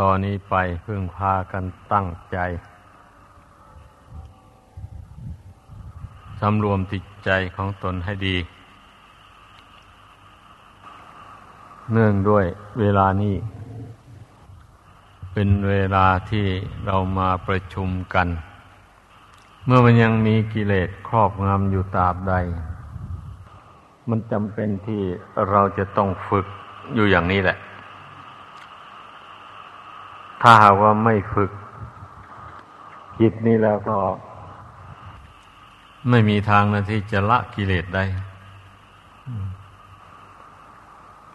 ตอนนี้ไปพึ่งพากันตั้งใจสำรวมจิตใจของตนให้ดี เนื่องด้วยเวลานี้ เป็นเวลาที่เรามาประชุมกัน เมื่อมันยังมีกิเลสครอบงำอยู่ตราบใด มันจำเป็นที่เราจะต้องฝึกอยู่อย่างนี้แหละ ถ้าหากว่าไม่ฝึกจิตนี้แล้วก็ ไม่มีทางนะที่จะละกิเลสได้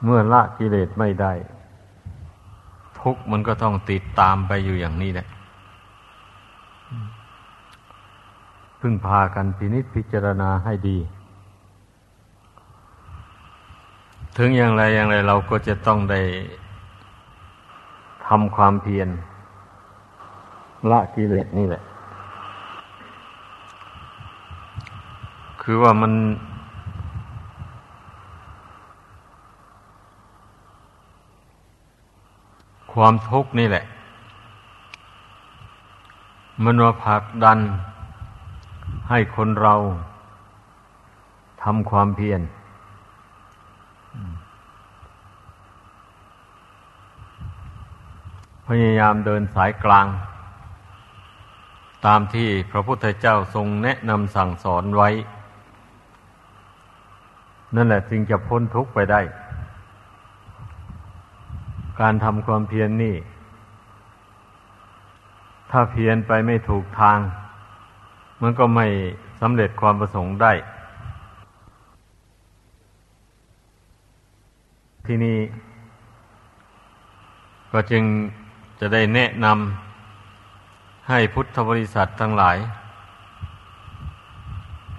เมื่อละกิเลสไม่ได้ ทุกมันก็ต้องติดตามไปอยู่อย่างนี้แหละพึ่งพากันพินิจพิจารณาให้ดี ถึงอย่างไรอย่างไรเราก็จะต้องได้ ทำความเพียรละกิเลสนี่แหละ คือว่ามัน ความทุกข์นี่แหละ มันว่าผลักดันให้คนเราทำความเพียร พยายามเดินสายกลาง ตามที่พระพุทธเจ้าทรงแนะนำสั่งสอนไว้ นั่นแหละจึงจะพ้นทุกข์ไปได้ การทำความเพียรนนี่ ถ้าเพียรไปไม่ถูกทาง มันก็ไม่สำเร็จความประสงค์ได้ที่นี่ก็จึง จะได้แนะนำให้พุทธบริษัททั้งหลาย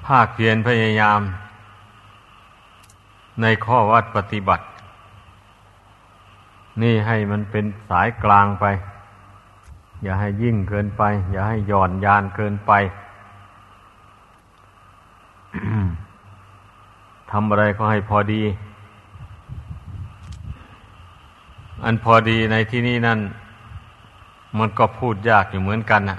ภาคเพียรพยายาม ในข้อวัดปฏิบัติ นี่ให้มันเป็นสายกลางไป อย่าให้ยิ่งเกินไป อย่าให้หย่อนยานเกินไปทำอะไรก็ให้พอดี อันพอดีในที่นี้นั่น มันก็พูดยากอยู่เหมือนกันนะ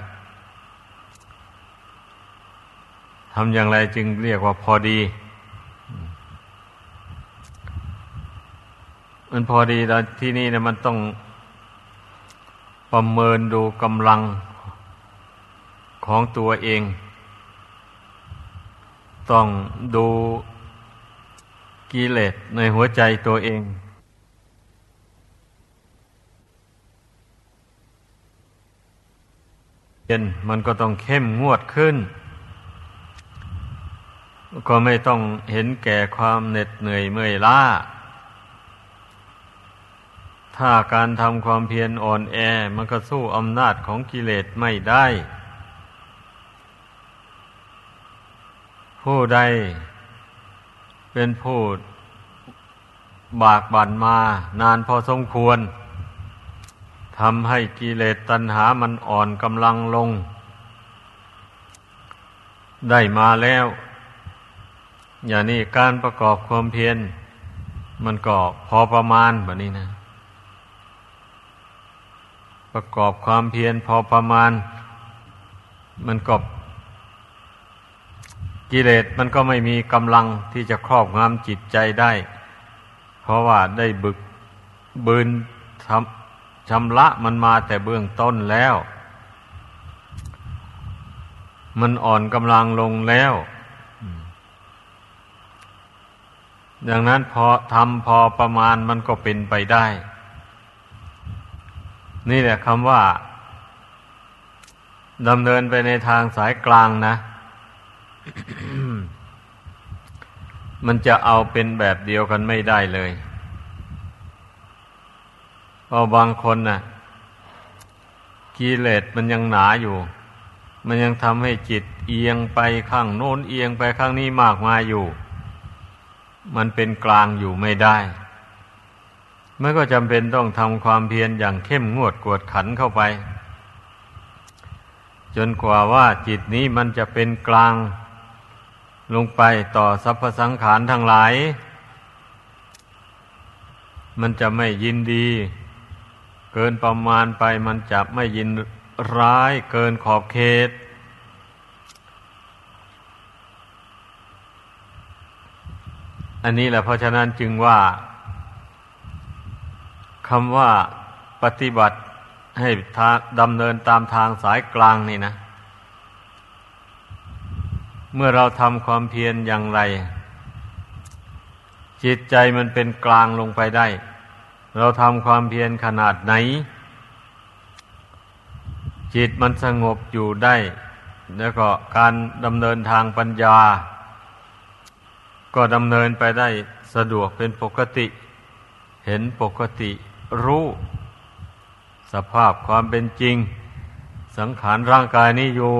ทำอย่างไรจึงเรียกว่าพอดี มันพอดีแล้วที่นี่เนี่ยมันต้องประเมินดูกำลังของตัวเอง ต้องดูกิเลสในหัวใจตัวเอง เย็นมันก็ต้องเข้มงวดขึ้น ก็ไม่ต้องเห็นแก่ความเหน็ดเหนื่อยเมื่อยล้า ถ้าการทำความเพียรอ่อนแอ มันก็สู้อำนาจของกิเลสไม่ได้ ผู้ใดเป็นผู้บากบั่นมานานพอสมควร ทำให้กิเลสตัณหามันอ่อนกำลังลง ได้มาแล้ว อย่างนี้การประกอบความเพียรมันก็พอประมาณแบบนี้นะ ประกอบความเพียรพอประมาณ มันก็กิเลสมันก็ไม่มีกำลังที่จะครอบงำจิตใจได้ เพราะว่าได้บึกบืนทำำระมันมาแต่เบื้องต้นแล้ว มันอ่อนกำลังลงแล้ว ดังนั้นพอทำพอประมาณมันก็เป็นไปได้ นี่แหละคำว่าดำเนินไปในทางสายกลางนะ มันจะเอาเป็นแบบเดียวกันไม่ได้เลย พอบางคนน่ะกิเลสมันยังหนาอยู่ มันยังทำให้จิตเอียงไปข้างโน้นเอียงไปข้างนี้มากมายอยู่ มันเป็นกลางอยู่ไม่ได้มันก็จำเป็นต้องทำความเพียรอย่างเข้มงวดกวดขันเข้าไป จนกว่าว่าจิตนี้มันจะเป็นกลางลงไปต่อสรรพสังขารทั้งหลาย มันจะไม่ยินดี เกินประมาณไปมันจะไม่ยินร้ายเกินขอบเขต อันนี้แหละเพราะฉะนั้นจึงว่าคำว่าปฏิบัติให้ดำเนินตามทางสายกลางนี่นะ เมื่อเราทำความเพียรอย่างไร จิตใจมันเป็นกลางลงไปได้ เราทำความเพียรขนาดไหน จิตมันสงบอยู่ได้ แล้วก็การดำเนินทางปัญญา ก็ดำเนินไปได้สะดวกเป็นปกติ เห็นปกติรู้ สภาพความเป็นจริง สังขารร่างกายนี้อยู่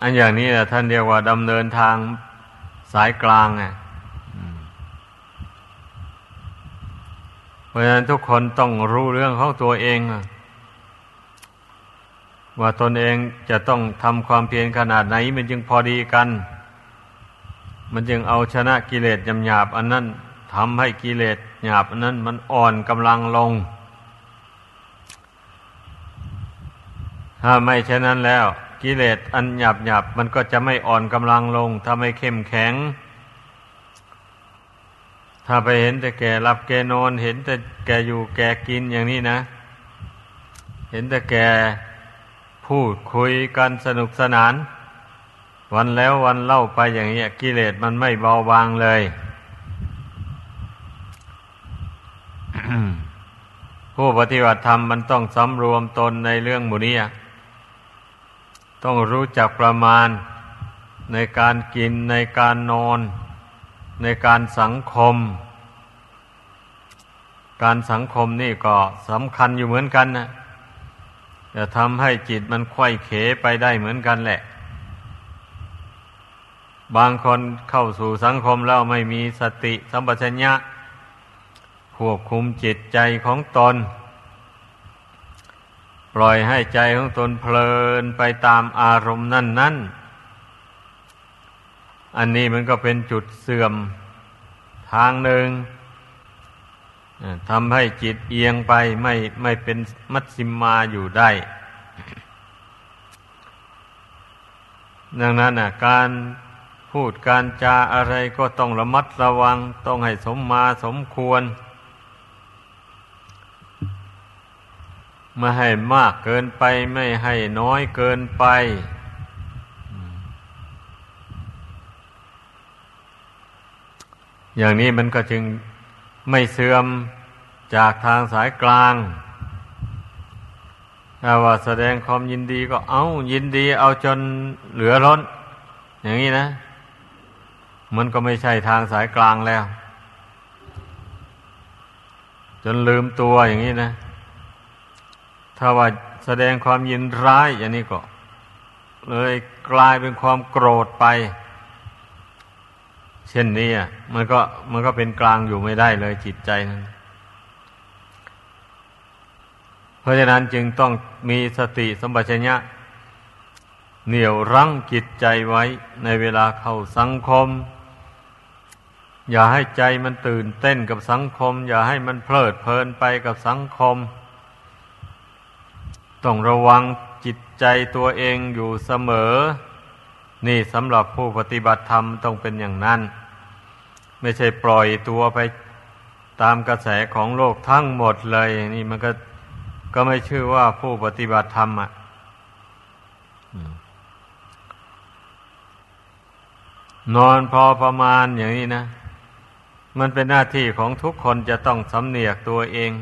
อันอย่างนี้แหละท่านเรียกว่าดำเนินทางสายกลางไง เพราะฉะนั้นทุกคนต้องรู้เรื่องของตัวเองว่าตนเองจะต้องทำความเพียรขนาดไหน มันจึงพอดีกัน มันจึงเอาชนะกิเลสยำหยาบอันนั้นทำให้กิเลสหยาบอันั้น มันอ่อนกำลังลง ถ้าไม่เช่นนั้นแล้ว กิเลสอันหยาบหยาบมันก็จะไม่อ่อนกำลังลง ถ้าไม่เข้มแข็ง ถ้าไปเห็นแต่แก่รับแก่นอน เห็นแต่แก่อยู่แก่กินอย่างนี้นะ เห็นแต่แก่พูดคุยกันสนุกสนาน วันแล้ววันเล่าไปอย่างนี้กิเลสมันไม่เบาบางเลยผู้ปฏิบัติธรรมมันต้องสำรวมตนในเรื่องหมู่นี้ต้องรู้จักประมาณในการกินในการนอน ในการสังคม การสังคมนี่ก็สำคัญอยู่เหมือนกันนะจะทำให้จิตมันควยเขไปได้เหมือนกันแหละ บางคนเข้าสู่สังคมแล้วไม่มีสติสัมปชัญญะควบคุมจิตใจของตน ปล่อยให้ใจของตนเพลินไปตามอารมณ์นั่นนั่น อันนี้มันก็เป็นจุดเสื่อมทางหนึ่งทำให้จิตเอียงไปไม่ไม่เป็นมัชสิมมาอยู่ได้ ดังนั้นการพูดการจาอะไรก็ต้องระมัดระวัง ต้องให้สมมาสมควรไม่ให้มากเกินไปไม่ให้น้อยเกินไป อย่างนี้มันก็จึงไม่เสื่อมจากทางสายกลาง ถ้าว่าแสดงความยินดีก็เอายินดีเอาจนเหลือล้น อย่างนี้นะ มันก็ไม่ใช่ทางสายกลางแล้ว จนลืมตัวอย่างนี้นะ ถ้าว่าแสดงความยินร้ายอย่างนี้ก็ เลยกลายเป็นความโกรธไป เช่นนี้อะมันก็มันก็เป็นกลางอยู่ไม่ได้เลยจิตใจนั้นเพราะฉะนั้นจึงต้องมีสติสมบัติญะเหนี่ยวรั้งจิตใจไว้ในเวลาเข้าสังคม อย่าให้ใจมันตื่นเต้นกับสังคม อย่าให้มันเพลิดเพลินไปกับสังคม ต้องระวังจิตใจตัวเองอยู่เสมอ นี่สำหรับผู้ปฏิบัติธรรมต้องเป็นอย่างนั้น ไม่ใช่ปล่อยตัวไปตามกระแสของโลกทั้งหมดเลย นี่มันก็ก็ไม่ชื่อว่าผู้ปฏิบัติธรรมอะนอนพอประมาณอย่างนี้นะ มันเป็นหน้าที่ของทุกคนจะต้องสำเนียกตัวเอง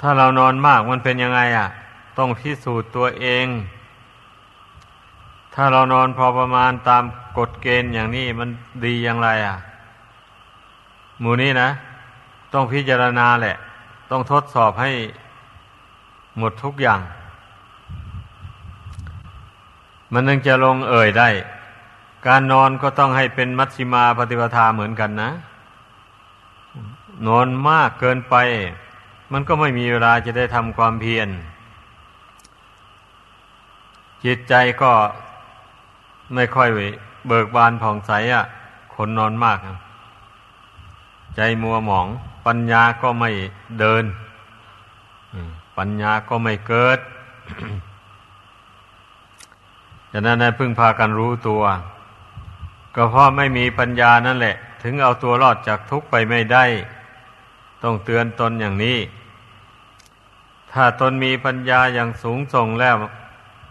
ถ้าเรานอนมากมันเป็นยังไงอะ ต้องพิสูจน์ตัวเอง ถ้าเรานอนพอประมาณตามกฎเกณฑ์อย่างนี้มันดีอย่างไรอะ หมู่นี้นะ ต้องพิจารณาแหละ ต้องทดสอบให้หมดทุกอย่าง มันนึงจะลงเอ่ยได้ การนอนก็ต้องให้เป็นมัชชิมาปฏิปทาเหมือนกันนะ นอนมากเกินไป มันก็ไม่มีเวลาจะได้ทำความเพียรจิตใจก็ ไม่ค่อยเบิกบานผ่องใสอะ คนนอนมาก ใจมัวหมอง ปัญญาก็ไม่เดิน ปัญญาก็ไม่เกิดดังนั้นให้พึ่งพากันรู้ตัว ก็เพราะไม่มีปัญญานั่นแหละ ถึงเอาตัวรอดจากทุกข์ไปไม่ได้ ต้องเตือนตนอย่างนี้ ถ้าตนมีปัญญาอย่างสูงส่งแล้ว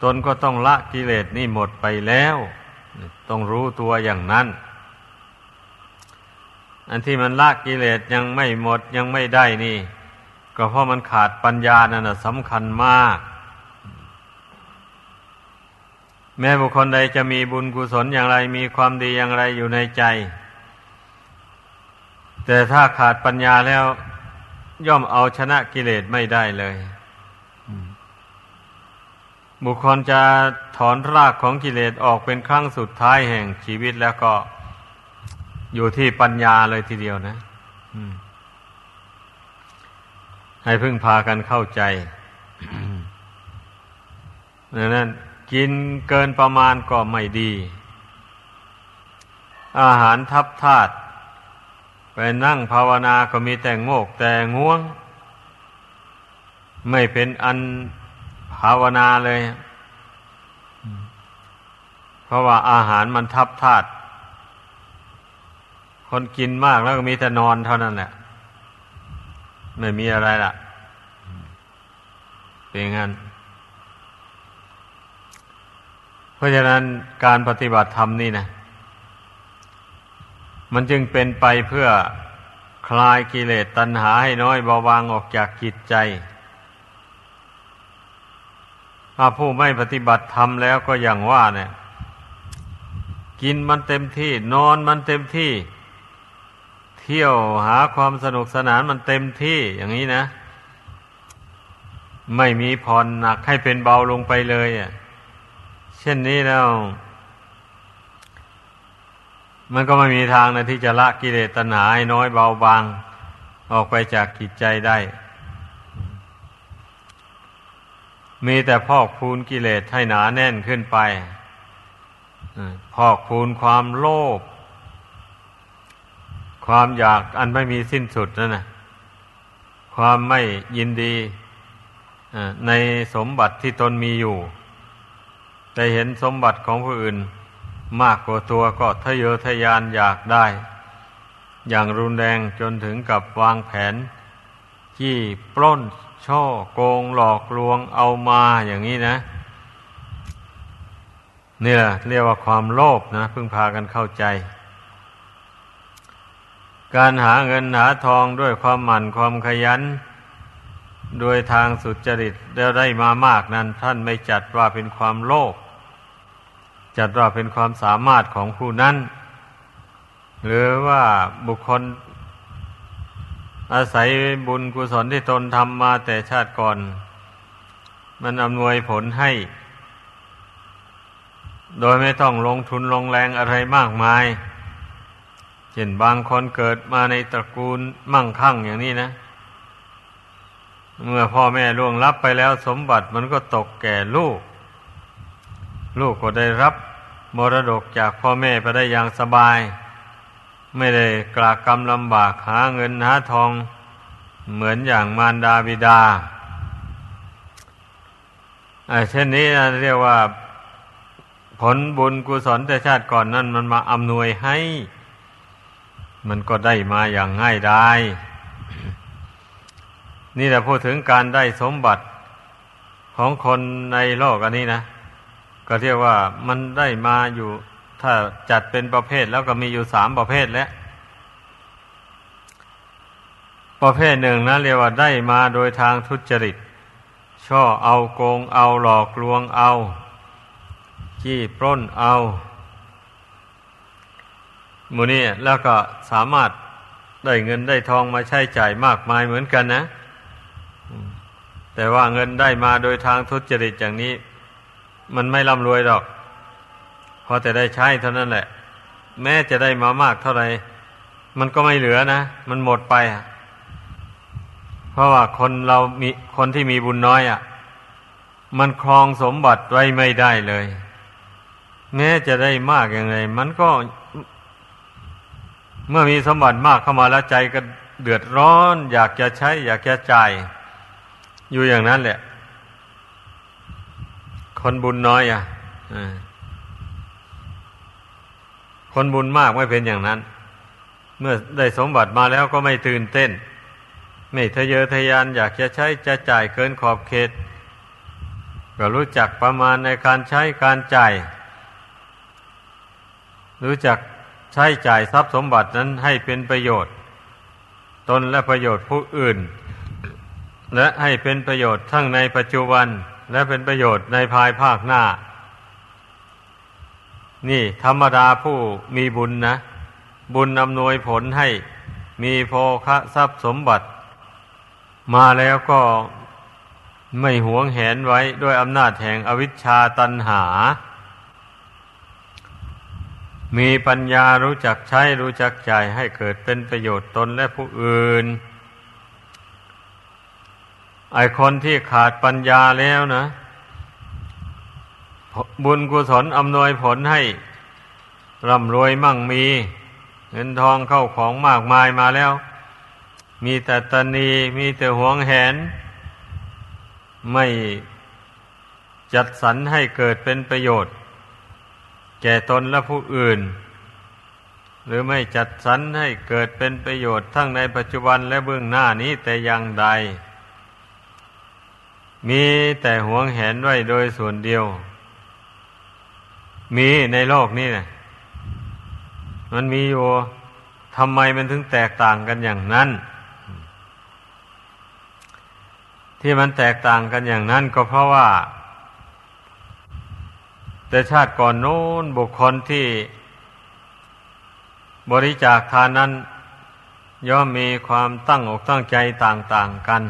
ตนก็ต้องละกิเลสนี่หมดไปแล้ว ต้องรู้ตัวอย่างนั้น อันที่มันละกิเลสยังไม่หมดยังไม่ได้นี่ ก็เพราะมันขาดปัญญานั่นสำคัญมาก แม้บุคคลใดจะมีบุญกุศลอย่างไรมีความดีอย่างไรอยู่ในใจ แต่ถ้าขาดปัญญาแล้วย่อมเอาชนะกิเลสไม่ได้เลย บุคคลจะถอนรากของกิเลสออกเป็นครั้งสุดท้ายแห่งชีวิตแล้วก็อยู่ที่ปัญญาเลยทีเดียวนะให้พึ่งพากันเข้าใจดังนั้นกินเกินประมาณก็ไม่ดี อาหารทับธาตุไปนั่งภาวนาก็มีแต่โงกแต่ง่วง ไม่เป็นอัน ภาวนาเลย เพราะว่าอาหารมันทับธาตุคนกินมากแล้วก็มีแต่นอนเท่านั้นแหละไม่มีอะไรล่ะ เป็นงั้น เพราะฉะนั้นการปฏิบัติธรรมนี่นะ มันจึงเป็นไปเพื่อคลายกิเลสตัณหาให้น้อยเบาบางออกจากจิตใจ ถ้าผู้ไม่ปฏิบัติธรรมแล้วก็อย่างว่าเนี่ย กินมันเต็มที่ นอนมันเต็มที่ เที่ยวหาความสนุกสนานมันเต็มที่อย่างนี้นะ ไม่มีผ่อนหนักให้เป็นเบาลงไปเลยอะเช่นนี้แล้วมันก็ไม่มีทางนะที่จะละกิเลสตัณหาให้น้อยเบาบาง ออกไปจากจิตใจได้ มีแต่พอกพูนกิเลสให้หนาแน่นขึ้นไปพอกพูนความโลภความอยากอันไม่มีสิ้นสุดนั่นนะความไม่ยินดีในสมบัติที่ตนมีอยู่ แต่เห็นสมบัติของผู้อื่น มากกว่าตัวก็ทะเยอทะยานอยากได้ อย่างรุนแรงจนถึงกับวางแผนจี้ปล้น ช่อโกงหลอกลวงเอามาอย่างนี้นะ เนี่แหละเรียกว่าความโลภนะพึ่งพากันเข้าใจ การหาเงินหาทองด้วยความหมั่นความขยัน โดยทางสุจริตแล้วได้มามากนั้น ท่านไม่จัดว่าเป็นความโลภจัดว่าเป็นความสามารถของผู้นั้น หรือว่าบุคคล อาศัยบุญกุศลที่ตนทำมาแต่ชาติก่อน มันอำนวยผลให้ โดยไม่ต้องลงทุนลงแรงอะไรมากมาย เช่นบางคนเกิดมาในตระกูลมั่งคั่งอย่างนี้นะ เมื่อพ่อแม่ล่วงลับไปแล้วสมบัติมันก็ตกแก่ลูก ลูกก็ได้รับมรดกจากพ่อแม่ไปได้อย่างสบาย ไม่ได้กลากกรรมลำบากหาเงินหาทอง เหมือนอย่างมารดาบิดาเช่นนี้เรียกว่า ผลบุญกุศลแต่ชาติก่อนนั้นมันมาอำนวยให้ มันก็ได้มาอย่างง่ายดายนี่แหละพูดถึงการได้สมบัติของคนในโลกอันนี้นะ ก็เรียกว่ามันได้มาอยู่ ถ้าจัดเป็นประเภทแล้วก็มีอยู่สามประเภทแล้วประเภทหนึ่งนะเรียกว่าได้มาโดยทางทุจริต ช่อเอาโกงเอาหลอกลวงเอาขี้ปล้นเอามูนี่แล้วก็สามารถได้เงินได้ทองมาใช้จ่ายมากมายเหมือนกันนะ แต่ว่าเงินได้มาโดยทางทุจริตอย่างนี้ มันไม่ร่ำรวยหรอก พอแต่ได้ใช้เท่านั้นแหละ แม้จะได้มามากเท่าไหร่มันก็ไม่เหลือนะ มันหมดไปเพราะว่าคนเรามีคนที่มีบุญน้อยอะ่ะ มันครองสมบัติไว้ไม่ได้เลย แม้จะได้มากอย่างไรมันก็ เมื่อมีสมบัติมากเข้ามาแล้วใจก็เดือดร้อน อยากจะใช้ อยากจะจ่าย อยู่อย่างนั้นแหละ คนบุญน้อยอะ คนบุญมากไม่เป็นอย่างนั้น เมื่อได้สมบัติมาแล้วก็ไม่ตื่นเต้น ไม่ทะเยอทะยานอยากจะใช้จะจ่ายเกินขอบเขต ก็รู้จักประมาณในการใช้การจ่าย รู้จักใช้จ่ายทรัพย์สมบัตินั้นให้เป็นประโยชน์ ตนและประโยชน์ผู้อื่น และให้เป็นประโยชน์ทั้งในปัจจุบันและเป็นประโยชน์ในภายภาคหน้า นี่ธรรมดาผู้มีบุญนะ บุญอำนวยผลให้มีโภคะทรัพย์สมบัติ มาแล้วก็ไม่หวงแหนไว้ด้วยอำนาจแห่งอวิชชาตันหา มีปัญญารู้จักใช้รู้จักจ่ายให้เกิดเป็นประโยชน์ตนและผู้อื่น ไอคนที่ขาดปัญญาแล้วนะ บุญกุศลอำนวยผลให้ร่ำรวยมั่งมี เงินทองเข้าของมากมายมาแล้ว มีแต่ตนีมีแต่หวงแหน ไม่จัดสรรให้เกิดเป็นประโยชน์ แก่ตนและผู้อื่น หรือไม่จัดสรรให้เกิดเป็นประโยชน์ทั้งในปัจจุบันและเบื้องหน้านี้แต่อย่างใด มีแต่หวงแหนไว้โดยส่วนเดียว มีในโลกนี้นะมันมีอยู่ทำไมมันถึงแตกต่างกันอย่างนั้น ที่มันแตกต่างกันอย่างนั้นก็เพราะว่า แต่ชาติก่อนโน้นบุคคลที่บริจาคทานนั้น ย่อมมีความตั้งอกตั้งใจต่างๆกัน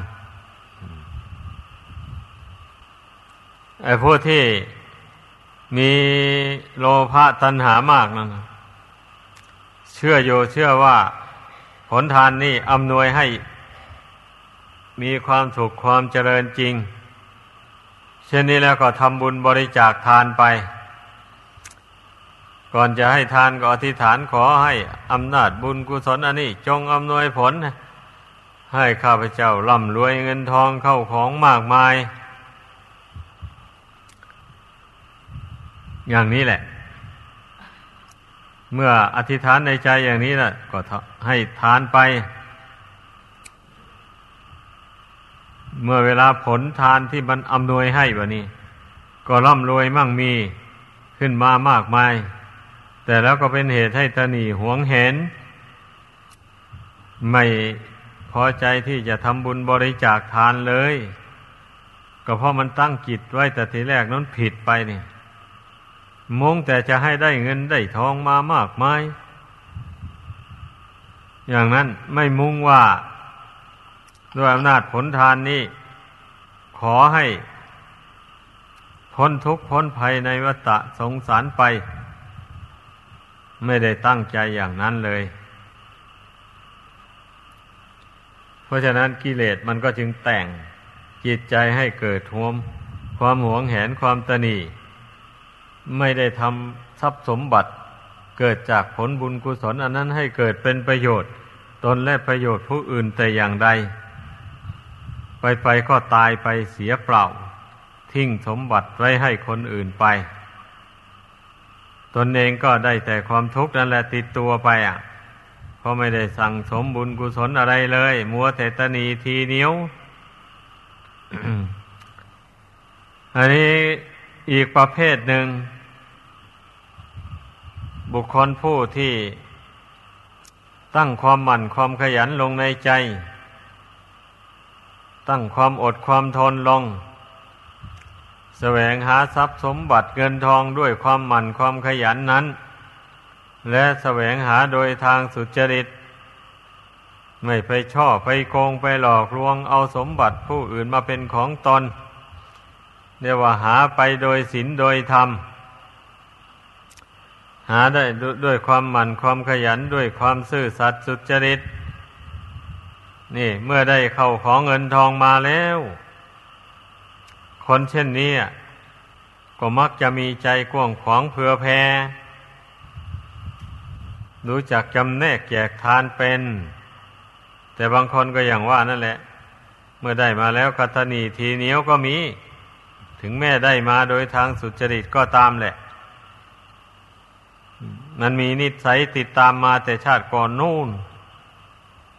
ไอ้ผู้ที่ มีโลภะตัณหามากนั่นเชื่อโยเชื่อว่าผลทานนี่อำนวยให้ มีความสุขความเจริญจริง เช่นนี้แล้วก็ทำบุญบริจาคทานไป ก่อนจะให้ทานก็อธิษฐานขอให้อำนาจบุญกุศลอันนี้ จงอำนวยผล ให้ข้าพเจ้าร่ำรวยเงินทองเข้าของมากมาย อย่างนี้แหละ เมื่ออธิษฐานในใจอย่างนี้นะก็ให้ทานไป เมื่อเวลาผลทานที่มันอำนวยให้บะนี้ ก็ร่ำรวยมั่งมีขึ้นมามากมาย แต่แล้วก็เป็นเหตุให้ตนีหวงเห็น ไม่พอใจที่จะทำบุญบริจาคทานเลย ก็เพราะมันตั้งจิตไว้แต่ทีแรกนั้นผิดไปเนี่ย มุ่งแต่จะให้ได้เงินได้ทองมามากมายอย่างนั้นไม่มุ่งว่าด้วยอำนาจผลทานนี้ ขอให้พ้นทุกข์พ้นภัยในวัฏสงสารไป ไม่ได้ตั้งใจอย่างนั้นเลย เพราะฉะนั้นกิเลสมันก็จึงแต่งจิตใจให้เกิดทวม ความหวงแหนความตนี ไม่ได้ทำทรัพย์สมบัติ เกิดจากผลบุญกุศลอันนั้นให้เกิดเป็นประโยชน์ ตนและประโยชน์ผู้อื่นแต่อย่างใด ไปไปก็ตายไปเสียเปล่า ทิ้งสมบัติไว้ให้คนอื่นไป ตนเองก็ได้แต่ความทุกข์นั่นแหละติดตัวไปอะเพราะไม่ได้สั่งสมบุญกุศลอะไรเลย มัวแต่ตนีทีเนียวอันนี้อีกประเภทหนึ่ง บุคคลผู้ที่ตั้งความหมั่นความขยันลงในใจ ตั้งความอดความทนลง แสวงหาทรัพย์สมบัติเงินทองด้วยความหมั่นความขยันนั้น และแสวงหาโดยทางสุจริต ไม่ไปช่อไปโกงไปหลอกลวงเอาสมบัติผู้อื่นมาเป็นของตนเรียกว่าหาไปโดยศีลโดยธรรม หาได้ด้วยความหมั่นความขยันด้วยความซื่อสัตย์สุจริต นี่เมื่อได้เข้าของเงินทองมาแล้ว คนเช่นนี้ก็มักจะมีใจกว้างขวางเผื่อแผ่รู้จักจำแนกแจกทานเป็น แต่บางคนก็อย่างว่านั่นแหละ เมื่อได้มาแล้วคัตนีทีเหนียวก็มี ถึงแม่ได้มาโดยทางสุจริตก็ตามแหละ มันมีนิสัยติดตามมาแต่ชาติก่อนนู่น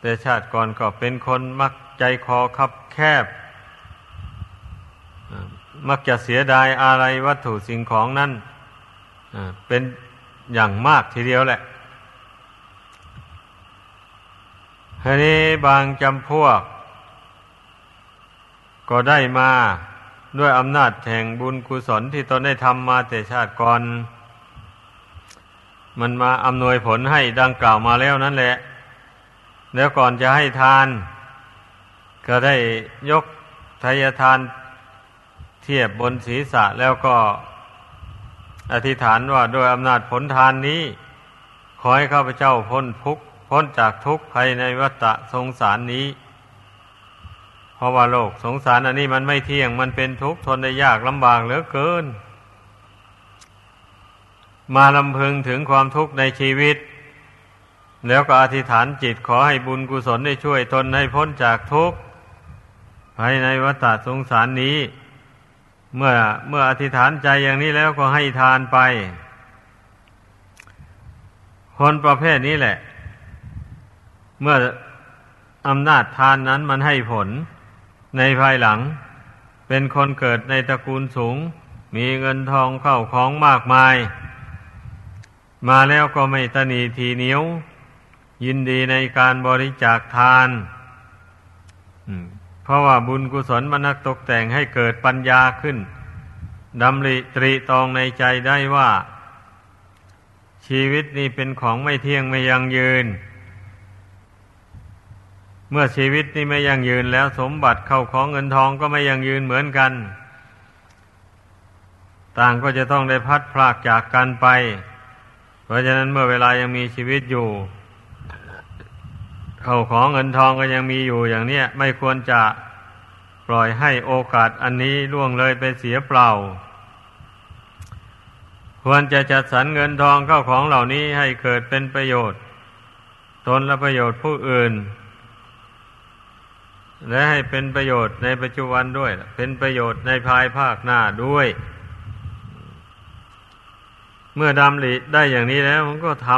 แต่ชาติก่อนก็เป็นคนมักใจคอคับแคบ มักจะเสียดายอะไรวัตถุสิ่งของนั้นเป็นอย่างมากทีเดียวแหละทีนี้บางจำพวก ก็ได้มาด้วยอำนาจแห่งบุญกุศลที่ตนได้ทำมาแต่ชาติก่อน มันมาอำนวยผลให้ดังกล่าวมาแล้วนั่นแหละ แล้วก่อนจะให้ทาน ก็ได้ยกทายทานเทียบบนศีรษะแล้วก็อธิษฐานว่าด้วยอำนาจผลทานนี้ ขอให้ข้าพเจ้าพ้นทุกพ้นจากทุกภายในวัฏสงสารนี้ เพราะว่าโลกสงสารอันนี้มันไม่เที่ยงมันเป็นทุกข์ทนได้ยากลำบากเหลือเกิน มาลำพึงถึงความทุกข์ในชีวิต แล้วก็อธิษฐานจิตขอให้บุญกุศลได้ช่วยตนให้พ้นจากทุกข์ภายในวัฏสงสารนี้ เมื่อเมื่ออธิษฐานใจอย่างนี้แล้วก็ให้ทานไป คนประเภทนี้แหละ เมื่ออำนาจทานนั้นมันให้ผลในภายหลัง เป็นคนเกิดในตระกูลสูง มีเงินทองเข้าของมากมาย มาแล้วก็ไม่ตนีทีเหนียว ยินดีในการบริจาคทานเพราะว่าบุญกุศลมันนักตกแต่งให้เกิดปัญญาขึ้นดำริตรีตองในใจได้ว่า ชีวิตนี้เป็นของไม่เที่ยงไม่ยั่งยืน เมื่อชีวิตนี้ไม่ยั่งยืนแล้วสมบัติเข้าของเงินทองก็ไม่ยั่งยืนเหมือนกัน ต่างก็จะต้องได้พัดพลากจากกันไป เพราะฉะนั้นเมื่อเวลายังมีชีวิตอยู่เข้าของเงินทองก็ยังมีอยู่อย่างเนี้ยไม่ควรจะปล่อยให้โอกาสอันนี้ล่วงเลยไปเสียเปล่า ควรจะจัดสรรเงินทองเข้าของเหล่านี้ให้เกิดเป็นประโยชน์ ตนและประโยชน์ผู้อื่น และให้เป็นประโยชน์ในปัจจุบันด้วย เป็นประโยชน์ในภายภาคหน้าด้วย เมื่อดำริได้อย่างนี้แล้ว มันก็ท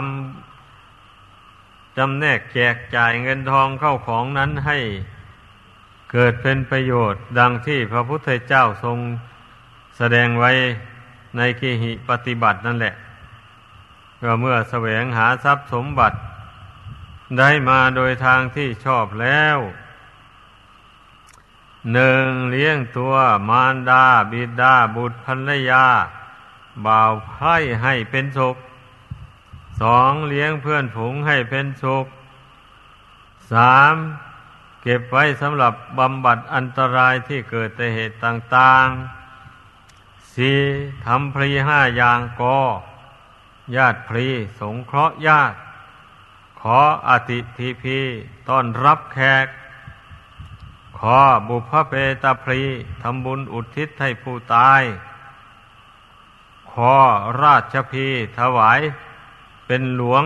ำจำแนกแจกจ่ายเงินทองเข้าของนั้นให้เกิดเป็นประโยชน์ ดังที่พระพุทธเจ้าทรงแสดงไว้ในขีหิปฏิบัตินั่นแหละก็เมื่อแสวงหาทรัพย์สมบัติ ได้มาโดยทางที่ชอบแล้วหนึ่งเลี้ยงตัวมารดา บิดาบุตรภรรยา บ่าวไพ่ให้เป็นสุขสองเลี้ยงเพื่อนฝูงให้เป็นสุขสามเก็บไว้สำหรับบำบัดอันตรายที่เกิดแต่เหตุต่างๆสี่ทำพรีห้าอย่างกอญาติพรีสงเคราะห์ญาติ ขออติทีพีต้อนรับแขก ขอบุพเพตาพรีทำบุญอุทิศให้ผู้ตาย ขอราชพีถวาย เป็นหลวง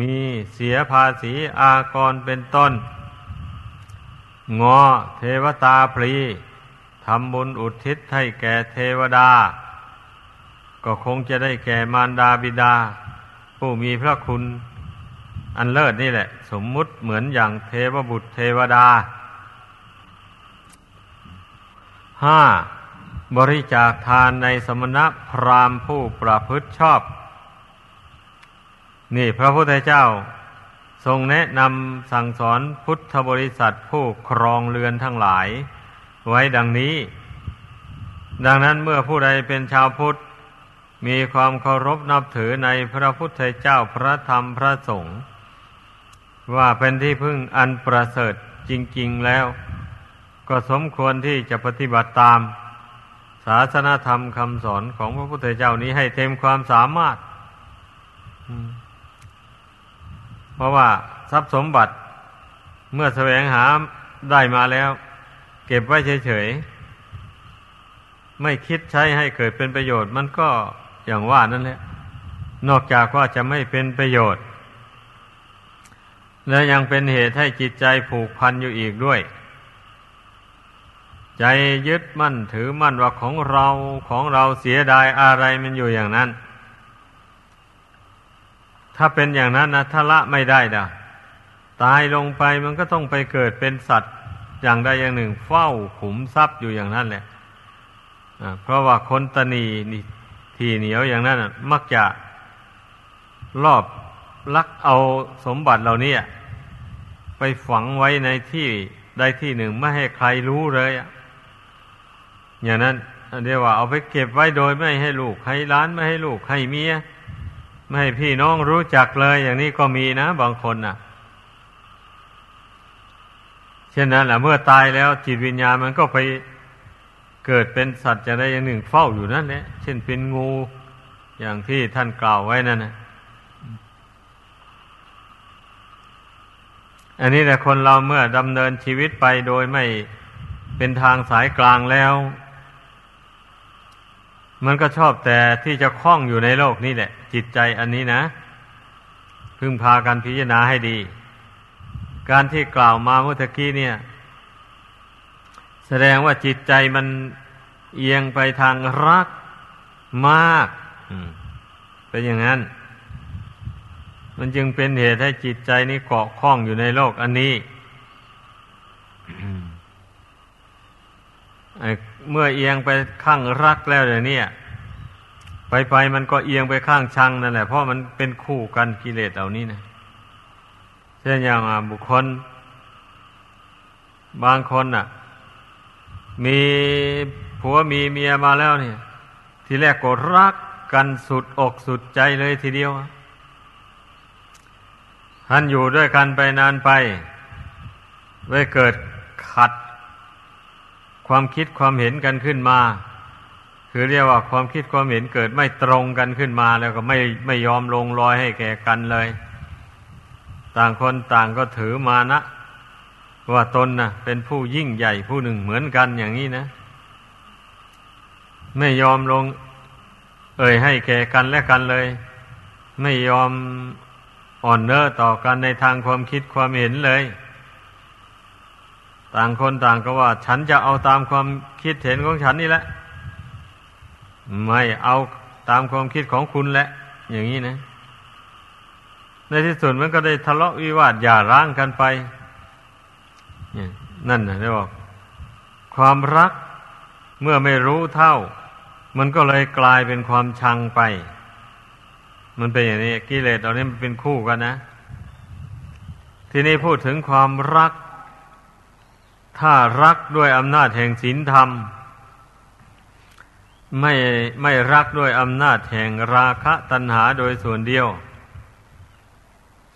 มีเสียภาษีอากรเป็นต้น งอเทวตาพรีทำบุญอุทิศให้แก่เทวดา ก็คงจะได้แก่มารดาบิดา ผู้มีพระคุณ อันเลิศนี่แหละ สมมุติเหมือนอย่างเทวบุตรเทวดาห้า บริจาคทานในสมณะพราหมณ์ผู้ประพฤติชอบ นี่พระพุทธเจ้า ทรงแนะนำสั่งสอนพุทธบริษัทผู้ครองเรือนทั้งหลาย ไว้ดังนี้ ดังนั้นเมื่อผู้ใดเป็นชาวพุทธ มีความเคารพนับถือในพระพุทธเจ้าพระธรรมพระสงฆ์ว่าเป็นที่พึ่งอันประเสริฐจริง ๆแล้ว ก็สมควรที่จะปฏิบัติตาม ศาสนาธรรมคำสอนของพระพุทธเจ้านี้ให้เต็มความสามารถ เพราะว่าทรัพย์สมบัติเมื่อแสวงหาได้มาแล้ว เก็บไว้เฉยๆ ไม่คิดใช้ให้เกิดเป็นประโยชน์ มันก็อย่างว่านั่นแหละ นอกจากว่าจะไม่เป็นประโยชน์ และยังเป็นเหตุให้จิตใจผูกพันอยู่อีกด้วย ใจยึดมั่นถือมั่นว่าของเราของเราเสียดายอะไรมันอยู่อย่างนั้น ถ้าเป็นอย่างนั้นนะถ้าละไม่ได้ดะตายลงไปมันก็ต้องไปเกิดเป็นสัตว์อย่างใดอย่างหนึ่ง เฝ้าขุมทรัพย์อยู่อย่างนั้นแหละเพราะว่าคนตนีนี่ทีเหนียวอย่างนั้นมักจะรอบลักเอาสมบัติเหล่านี้ไปฝังไว้ในที่ใดที่หนึ่งไม่ให้ใครรู้เลยอ อย่างนั้นเรียกว่าเอาไปเก็บไว้โดยไม่ให้ลูกให้ล้านไม่ให้ลูกให้เมียไม่ให้พี่น้องรู้จักเลย อย่างนี้ก็มีนะบางคนน่ะ เช่นนั้นแหละเมื่อตายแล้วจิตวิญญาณมันก็ไปเกิดเป็นสัตว์จะได้อย่างหนึ่งเฝ้าอยู่นั่นแหละเช่นเป็นงูอย่างที่ท่านกล่าวไว้นั่นนะอันนี้แหละคนเราเมื่อดำเนินชีวิตไปโดยไม่เป็นทางสายกลางแล้ว มันก็ชอบแต่ที่จะคล้องอยู่ในโลกนี้แหละ จิตใจอันนี้นะ พึงพากันพิจารณาให้ดี การที่กล่าวมาเมื่อกี้เนี่ย แสดงว่าจิตใจมันเอียงไปทางรักมากเป็นอย่างนั้น มันจึงเป็นเหตุให้จิตใจนี้เกาะข้องอยู่ในโลกอันนี้ เมื่อเอียงไปข้างรักแล้วเดี๋ยวนี้ไปไปมันก็เอียงไปข้างชังนั่นแหละเพราะมันเป็นคู่กันกิเลสเหล่านี้นะเช่นอย่างบุคคล บางคนอะ มีผัวมีเมียมาแล้วเนี่ย ทีแรกก็รักกันสุดอกสุดใจเลยทีเดียวท่านอยู่ด้วยกันไปนานไปไว้เกิดขัด ความคิดความเห็นกันขึ้นมา คือเรียกว่าความคิดความเห็นเกิดไม่ตรงกันขึ้นมาแล้วก็ไม่ไม่ยอมลงรอยให้แก่กันเลย ต่างคนต่างก็ถือมานะ ว่าตนนะ่ะ เป็นผู้ยิ่งใหญ่ผู้หนึ่งเหมือนกันอย่างนี้นะ ไม่ยอมลง เอ่ยให้แก่กันและกันเลย ไม่ยอมอ่อนเน้อต่อกันในทางความคิดความเห็นเลย ต่างคนต่างก็ว่า ฉันจะเอาตามความคิดเห็นของฉันนี่แหละ ไม่เอาตามความคิดของคุณแหละ อย่างนี้นะ ในที่สุดมันก็ได้ทะเลาะวิวาทอย่าร้างกันไปนั่นนะได้บอก ความรักเมื่อไม่รู้เท่า มันก็เลยกลายเป็นความชังไป มันเป็นอย่างนี้กิเลสเหล่านี้มันเป็นคู่กันนะ ทีนี้พูดถึงความรัก ถ้ารักด้วยอำนาจแห่งศีลธรรม ไม่ไม่รักด้วยอำนาจแห่งราคะตัณหาโดยส่วนเดียว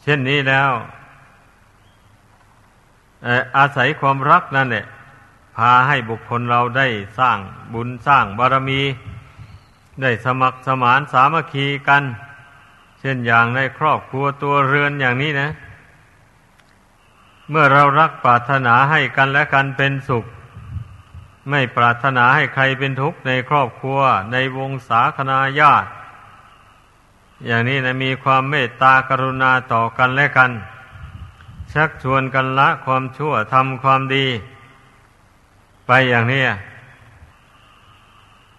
เช่นนี้แล้วอาศัยความรักนั่นแหละพาให้บุคคลเราได้สร้างบุญสร้างบารมี ได้สมัครสมานสามัคคีกัน เช่นอย่างในครอบครัวตัวเรือนอย่างนี้นะเเมื่อเรารักปรารถนาให้กันและกันเป็นสุข ไม่ปรารถนาให้ใครเป็นทุกข์ในครอบครัว ในวงศาคณาญาติ อย่างนี้นะมีความเมตตากรุณาต่อกันและกัน ชักชวนกันละความชั่วทำความดี ไปอย่างนี้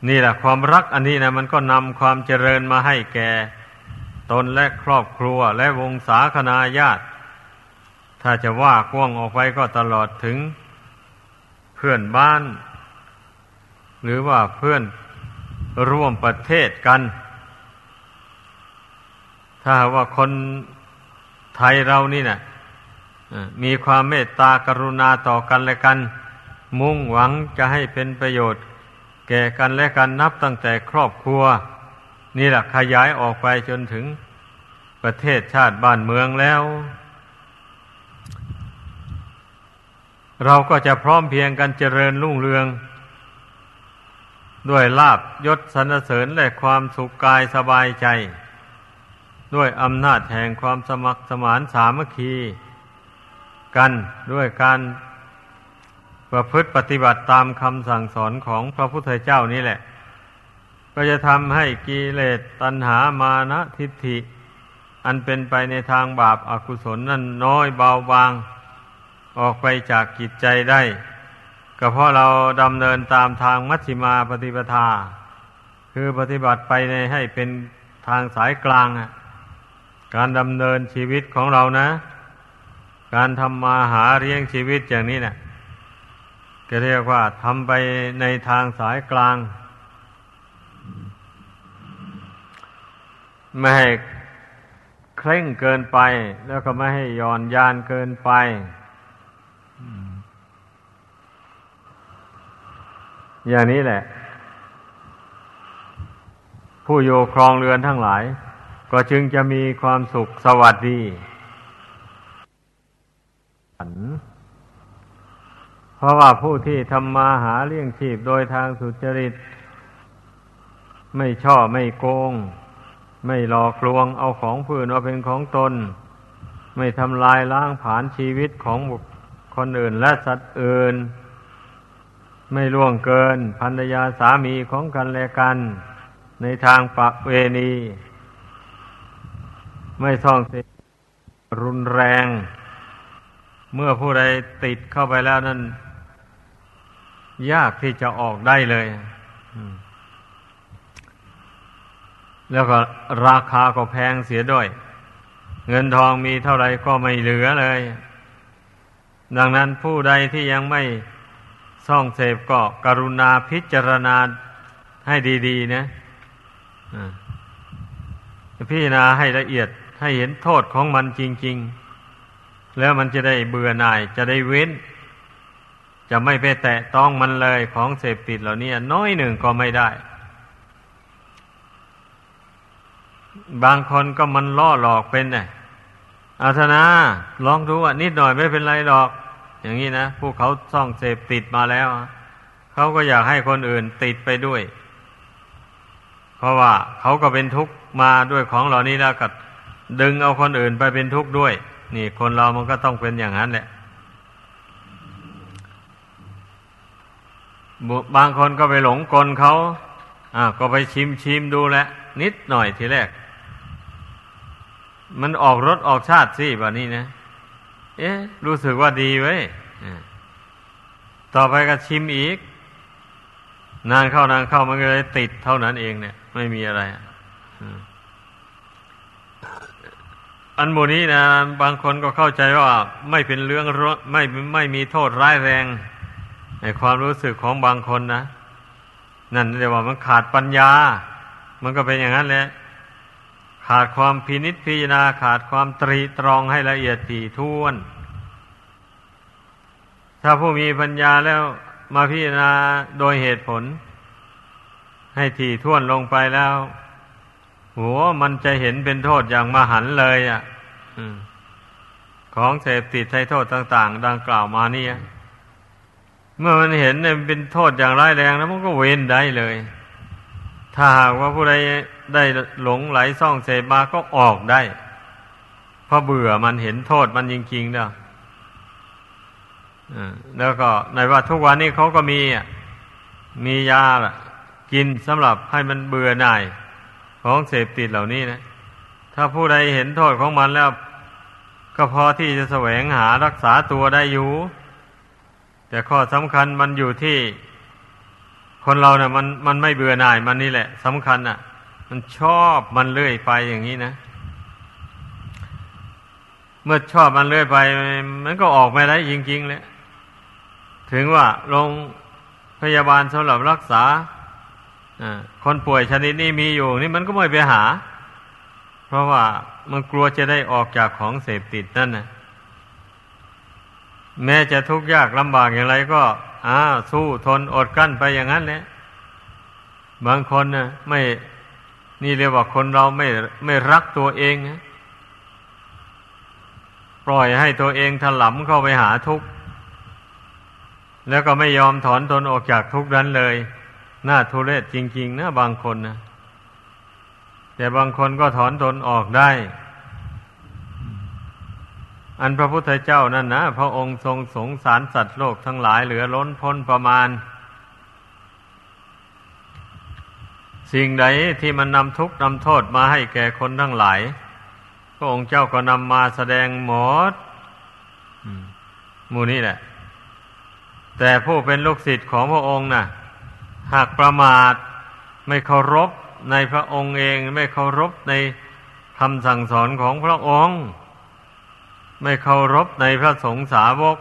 นี่แหละความรักอันนี้นะมันก็นำความเจริญมาให้แก่ ตนและครอบครัวและวงศาคณาญาติ ถ้าจะว่ากว้างออกไปก็ตลอดถึงเพื่อนบ้าน หรือว่าเพื่อนร่วมประเทศกัน ถ้าว่าคนไทยเรานี่นะมีความเมตตากรุณาต่อกันและกัน มุ่งหวังจะให้เป็นประโยชน์ แก่กันและกันนับตั้งแต่ครอบครัว นี่แหละขยายออกไปจนถึงประเทศชาติบ้านเมืองแล้ว เราก็จะพร้อมเพียงกันเจริญรุ่งเรือง ด้วยลาบยศสรรเสริญและความสุขกายสบายใจ ด้วยอำนาจแห่งความสมัครสมานสามัคคี กันด้วยการประพฤติปฏิบัติตามคำสั่งสอนของพระพุทธเจ้านี่แหละ ก็จะทำให้กิเลสตัณหามานะทิฏฐิ อันเป็นไปในทางบาปอากุศลนั่นน้อยเบาบาง ออกไปจากกิจใจได้ ก็เพราะเราดำเนินตามทางมัชฌิมาปฏิปทา คือปฏิบัติไปในให้เป็นทางสายกลาง การดำเนินชีวิตของเรานะ การทำมาหาเลี้ยงชีวิตอย่างนี้นะ่ะก็เรียกว่าทำไปในทางสายกลาง ไม่ให้เคร่งเกินไป แล้วก็ไม่ให้ย่อนยานเกินไป อย่างนี้แหละ ผู้อยู่ครองเรือนทั้งหลาย ก็จึงจะมีความสุขสวัสดีเพราะว่าผู้ที่ทำมาหาเลี้ยงชีพโดยทางสุจริต ไม่ช่อไม่โกง ไม่หลอกลวงเอาของผู้อื่นมาเป็นของตน ไม่ทำลายล้างผานชีวิตของบุคคลอื่นและสัตว์อื่น ไม่ล่วงเกินภรรยาสามีของกันและกัน ในทางปะเวณี ไม่ท่องเสรุนแรง เมื่อผู้ใดติดเข้าไปแล้วนั้น ยากที่จะออกได้เลยแล้วก็ราคาก็แพงเสียด้วย เงินทองมีเท่าไรก็ไม่เหลือเลย ดังนั้นผู้ใดที่ยังไม่ ซ่องเสพก็กรุณาพิจารณาให้ดีๆนะพิจารณาให้ละเอียดให้เห็นโทษของมันจริง ๆ แล้วมันจะได้เบื่อหน่ายจะได้เว้น จะไม่ไปแตะต้องมันเลยของเสพติดเหล่านี้น้อยหนึ่งก็ไม่ได้ บางคนก็มันล่อหลอกเป็นไงอาธนาลองดูอะนิดหน่อยไม่เป็นไรหรอก อย่างนี้นะผู้เขาซ่องเสพติดมาแล้ว เขาก็อยากให้คนอื่นติดไปด้วย เพราะว่าเขาก็เป็นทุกข์มาด้วยของเหล่านี้แล้วก็ดึงเอาคนอื่นไปเป็นทุกข์ด้วย นี่คนเรามันก็ต้องเป็นอย่างนั้นแหละบางคนก็ไปหลงกลเขาอ่าก็ไปชิมชิมดูแลนิดหน่อยทีแรก มันออกรสออกชาติสิแบบนี้นะ เอ๊ะ รู้สึกว่าดีไว้ต่อไปก็ชิมอีก นานเข้านานเข้ามันก็เลยติดเท่านั้นเองเนี่ย ไม่มีอะไรอันโมนี้นะบางคนก็เข้าใจว่า ไม่เป็นเรื่องไม่ไม่มีโทษร้ายแรงในความรู้สึกของบางคนนะนั่นเรียกว่ามันขาดปัญญา มันก็เป็นอย่างนั้นแหละ ขาดความพินิจพิจารณาขาดความตรีตรองให้ละเอียดถี่ถ้วน ถ้าผู้มีปัญญาแล้วมาพิจารณาโดยเหตุผล ให้ถี่ถ้วนลงไปแล้วหัวมันจะเห็นเป็นโทษอย่างมหันเลยอะของเสพติดให้โทษต่าง ๆ ดังกล่าวมานี่เมื่อมันเห็นเนี่ยเป็นโทษอย่างร้ายแรงแล้วมันก็เว้นได้เลย ถ้าหากว่าผู้ใดได้หลงไหลซ่องเสพมาก็ออกได้ เพราะเบื่อมันเห็นโทษมันจริงๆเด้อแล้วก็ในว่าทุกวันนี้เขาก็มีมียากินสำหรับให้มันเบื่อหน่ายของเสพติดเหล่านี้นะ ถ้าผู้ใดเห็นโทษของมันแล้ว ก็พอที่จะแสวงหารักษาตัวได้อยู่ แต่ข้อสำคัญมันอยู่ที่ คนเราเนะ่ะมันมันไม่เบื่อหน่ายมันนี่แหละสำคัญอะ มันชอบมันเลื่อยไปอย่างนี้นะเมื่อชอบมันเลื่อยไป มันก็ออกไม่ได้จริงๆเลยถึงว่าโรงพยาบาลสำหรับรักษาคนป่วยชนิดนี้มีอยู่ นี่มันก็ไม่ไปหา เพราะว่ามันกลัวจะได้ออกจากของเสพติดนั่นนะแม้จะทุกข์ยากลำบากอย่างไรก็ อ้าสู้ทนอดกั้นไปอย่างนั้นแหละบางคนนะไม่ นี่เรียกว่าคนเราไม่ไม่รักตัวเองนะปล่อยให้ตัวเองถลำเข้าไปหาทุกข์แล้วก็ไม่ยอมถอนตนออกจากทุกข์นั้นเลยน่าทุเรศจริง ๆ นะบางคนนะแต่บางคนก็ถอนตนออกได้ อันพระพุทธเจ้านั่นนะพระองค์ทรงสงสารสัตว์โลกทั้งหลายเหลือล้นพ้นประมาณ สิ่งใดที่มันนำทุกข์นำโทษมาให้แก่คนทั้งหลาย พระองค์เจ้าก็นำมาแสดงหมดมูนี้แหละ แต่ผู้เป็นลูกศิษย์ของพระองค์นะ่ะ หากประมาทไม่เคารพในพระองค์เอง ไม่เคารพในคำสั่งสอนของพระองค์ ไม่เคารพในพระสงฆ์สาวก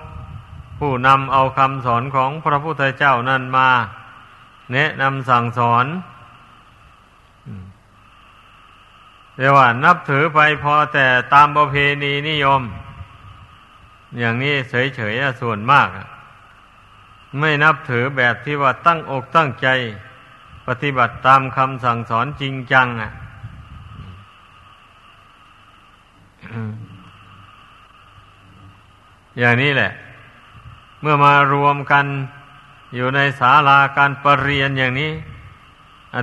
ผู้นำเอาคำสอนของพระพุทธเจ้านั้นมา แนะนำสั่งสอนเรียกว่านับถือไปพอแต่ตามประเพณีนิยม อย่างนี้เฉยๆส่วนมาก ไม่นับถือแบบที่ว่าตั้งอกตั้งใจ ปฏิบัติตามคำสั่งสอนจริงจังอะ อย่างนี้แหละ เมื่อมารวมกันอยู่ในศาลาการประเรียนอย่างนี้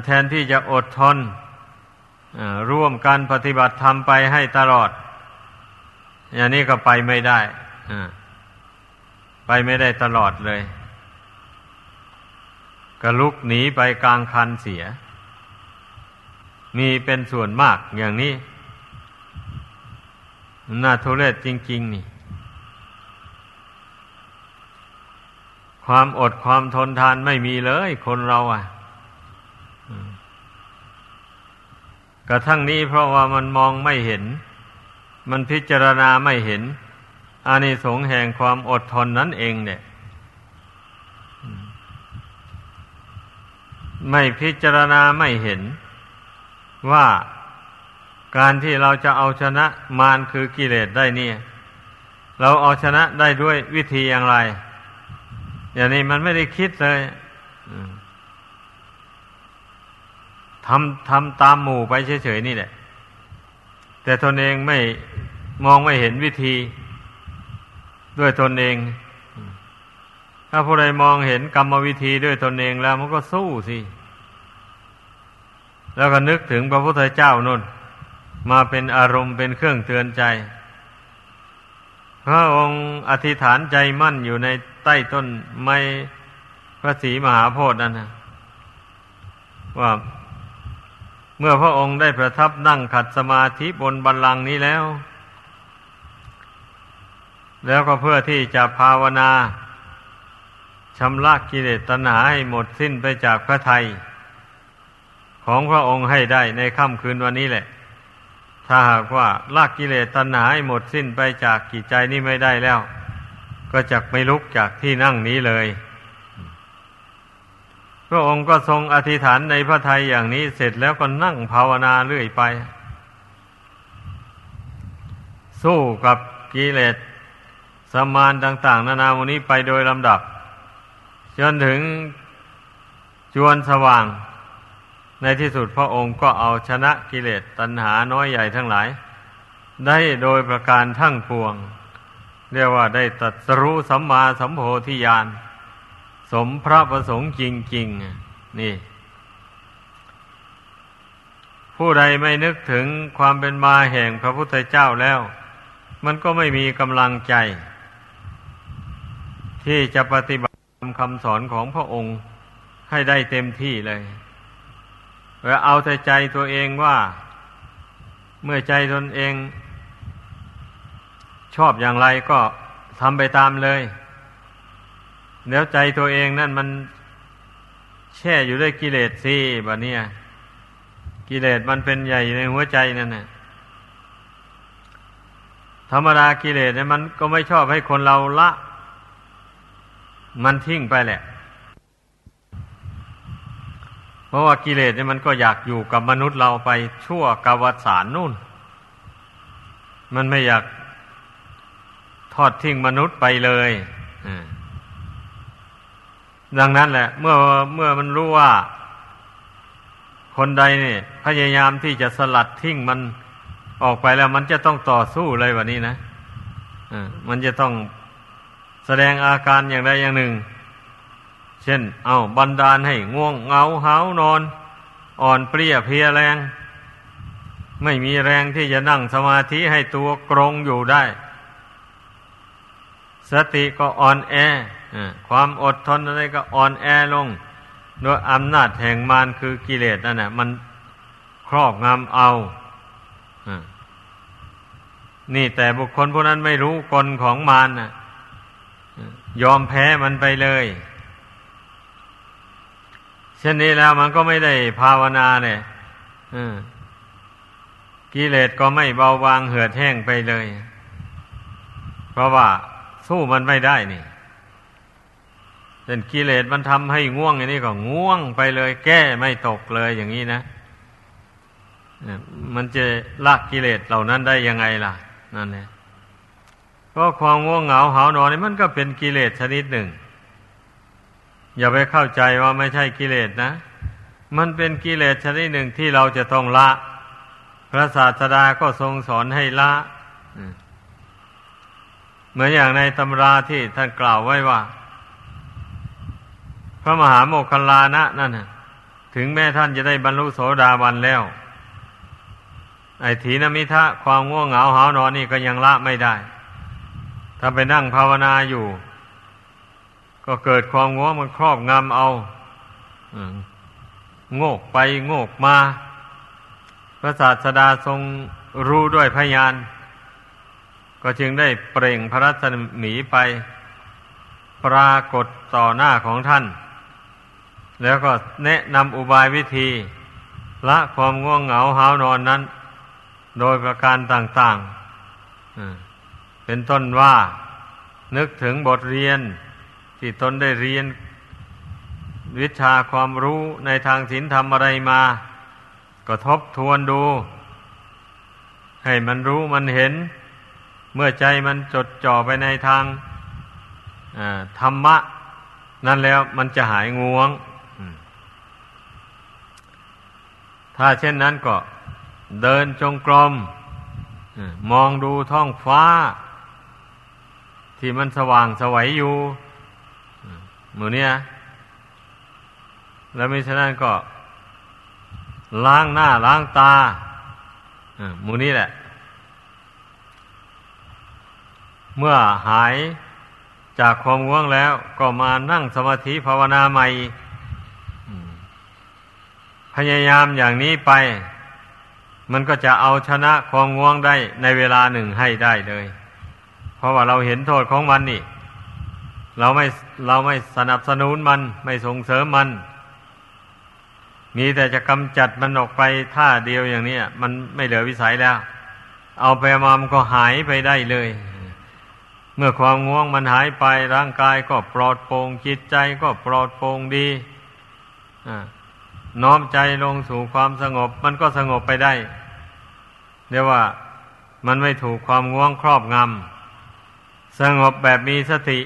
แทนที่จะอดทนร่วมกันปฏิบัติธรรมไปให้ตลอด อย่างนี้ก็ไปไม่ได้ไปไม่ได้ตลอดเลย ก็ลุกหนีไปกลางคันเสีย มีเป็นส่วนมากอย่างนี้น่าทุเรศจริง ๆ นี่ ความอดความทนทานไม่มีเลยคนเราอะกระทั่งนี้เพราะว่ามันมองไม่เห็น มันพิจารณาไม่เห็นอานิสงส์แห่งความอดทนนั่นเองเนี่ย ไม่พิจารณาไม่เห็น ว่าการที่เราจะเอาชนะมารคือกิเลสได้เนี่ย เราเอาชนะได้ด้วยวิธีอย่างไร อย่างนี้มันไม่ได้คิดเลยทำทำตามหมู่ไปเฉยๆนี่แหละ แต่ตนเองไม่มองไม่เห็นวิธี ด้วยตนเอง ถ้าผู้ใดมองเห็นกรรมวิธีด้วยตนเองแล้วมันก็สู้สิ แล้วก็นึกถึงพระพุทธเจ้านุ่น มาเป็นอารมณ์เป็นเครื่องเตือนใจ พระองค์อธิษฐานใจมั่นอยู่ใน ต้ต้นไม้พระศรีมหาโพธิ์นั่นนะว่าเมื่อพระองค์ได้ประทับนั่งขัดสมาธิบนบัลลังก์นี้แล้ว แล้วก็เพื่อที่จะภาวนาชำระกิเลสตัณหาให้หมดสิ้นไปจากพระไทย ของพระองค์ให้ได้ในค่ำคืนวันนี้แหละ ถ้าหากว่าลากกิเลสตัณหาให้หมดสิ้นไปจากกิจใจนี้ไม่ได้แล้ว ก็จะไม่ลุกจากที่นั่งนี้เลย พระองค์ก็ทรงอธิษฐานในพระทัยอย่างนี้เสร็จแล้วก็นั่งภาวนาเรื่อยไป สู้กับกิเลสสมานต่าง ๆ นานาวันนี้ไปโดยลำดับ จนถึงจวนสว่าง ในที่สุดพระองค์ก็เอาชนะกิเลสตัณหาน้อยใหญ่ทั้งหลาย ได้โดยประการทั้งปวง เรียกว่าได้ตัดสรู้สัมมาสัมโพธิญาณสมพระประสงค์จริงๆนี่ ผู้ใดไม่นึกถึงความเป็นมาแห่งพระพุทธเจ้าแล้ว มันก็ไม่มีกำลังใจ ที่จะปฏิบัติคำสอนของพระองค์ให้ได้เต็มที่เลยแล้วเอาแต่ใจตัวเองว่า เมื่อใจตนเอง ชอบอย่างไรก็ทำไปตามเลย แล้วใจตัวเองนั่นมันแช่อยู่ด้วยกิเลสสิบะเนี่ยกิเลสมันเป็นใหญ่ในหัวใจนั่นนะธรรมดากิเลสเนี่ยมันก็ไม่ชอบให้คนเราละ มันทิ้งไปแหละ เพราะว่ากิเลสเนี่ยมันก็อยากอยู่กับมนุษย์เราไปชั่วกวสารนู่น มันไม่อยาก อดทิ้งมนุษย์ไปเลยดังนั้นแหละ เมื่อเมื่อมันรู้ว่า คนใดเนี่ยพยายามที่จะสลัดทิ้งมันออกไปแล้ว มันจะต้องต่อสู้เลยวันนี้นะอ่ามันจะต้องแสดงอาการอย่างใดอย่างหนึ่ง เช่น เอาบันดาลให้ง่วงเงาหานอน อ่อนเปรี้ยเพียแรง ไม่มีแรงที่จะนั่งสมาธิให้ตัวกรงอยู่ได้ สติก็อ่อนแอความอดทนอะไรก็อ่อนแอลงโดยอำนาจแห่งมารคือกิเลสนั่นแหละมันครอบงำเอานี่แต่บุคคลผู้นั้นไม่รู้กลของมารนะยอมแพ้มันไปเลย เช่นนี้แล้วมันก็ไม่ได้ภาวนาเนี่ยกิเลสก็ไม่เบาบางเหือดแห้งไปเลย เพราะว่า สู้มันไม่ได้นี่เป็นกิเลสมันทำให้ง่วงอย่างนี้ก็ง่วงไปเลย แก้ไม่ตกเลยอย่างนี้นะมันจะละกิเลสเหล่านั้นได้ยังไงล่ะ นั่นแหละก็ความง่วงเหงาหานอนนี่มันก็เป็นกิเลสชนิดหนึ่ง อย่าไปเข้าใจว่าไม่ใช่กิเลสนะ มันเป็นกิเลสชนิดหนึ่งที่เราจะต้องละ พระศาสดาก็ทรงสอนให้ละ เหมือนอย่างในตำราที่ท่านกล่าวไว้ว่า พระมหาโมคคลานะนั่นถึงแม้ท่านจะได้บรรลุโสดาบันแล้ว ไอ้ถีนมิทะความง่วงเหงาหานอนนี่ก็ยังละไม่ได้ ถ้าไปนั่งภาวนาอยู่ ก็เกิดความง่วงมันครอบงำเอาโงกไปโงกมา พระศาสดาทรงรู้ด้วยพยาน ก็จึงได้เปล่งพระรัศมีไปปรากฏต่อหน้าของท่าน แล้วก็แนะนำอุบายวิธี ละความง่วงเหงาหานอนนั้น โดยประการต่างๆ เป็นต้นว่า นึกถึงบทเรียน ที่ตนได้เรียน วิชาความรู้ในทางศีลธรรมอะไรมา ก็ทบทวนดู ให้มันรู้มันเห็น เมื่อใจมันจดจ่อไปในทางธรรมะ นั่นแล้วมันจะหายง่วง ถ้าเช่นนั้นก็เดินจงกรมมองดูท้องฟ้า ที่มันสว่างสวัยอยู่หมือเนี้ยแล้วมิฉะนั้นก็ ล้างหน้าล้างตาหมือนี้แหละ เมื่อหายจากความง่วงแล้วก็มานั่งสมาธิภาวนาใหม่พยายามอย่างนี้ไป มันก็จะเอาชนะความง่วงได้ในเวลาหนึ่งให้ได้เลย เพราะว่าเราเห็นโทษของมันนี่ เราไม่เราไม่สนับสนุนมันไม่ส่งเสริมมัน มีแต่จะกำจัดมันออกไปท่าเดียวอย่างนี้มันไม่เหลือวิสัยแล้ว เอาไปมามันก็หายไปได้เลย เมื่อความง่วงมันหายไปร่างกายก็ปลอดโปร่งจิตใจก็ปลอดโปร่งดีน้อมใจลงสู่ความสงบ มันก็สงบไปได้เรียกว่ามันไม่ถูกความง่วงครอบงำสงบแบบมีสติ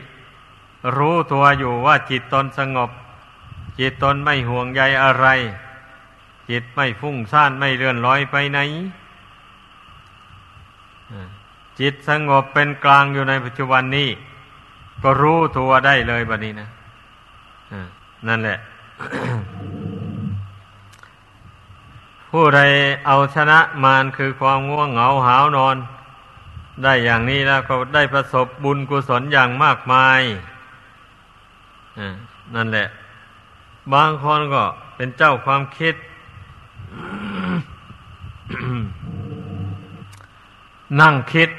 รู้ตัวอยู่ว่าจิตตนสงบ จิตตนไม่ห่วงใยอะไร จิตไม่ฟุ้งซ่านไม่เลื่อนลอยไปไหน จิตสงบเป็นกลางอยู่ในปัจจุบันนี้ ก็รู้ตัวได้เลยบัดนี้นะนั่นแหละ ผู้ใดเอาชนะมารคือความง่วงเหงาหาวนอน ได้อย่างนี้แล้วก็ได้ประสบบุญกุศลอย่างมากมายนั่นแหละ บางคนก็เป็นเจ้าความคิดนั่งคิด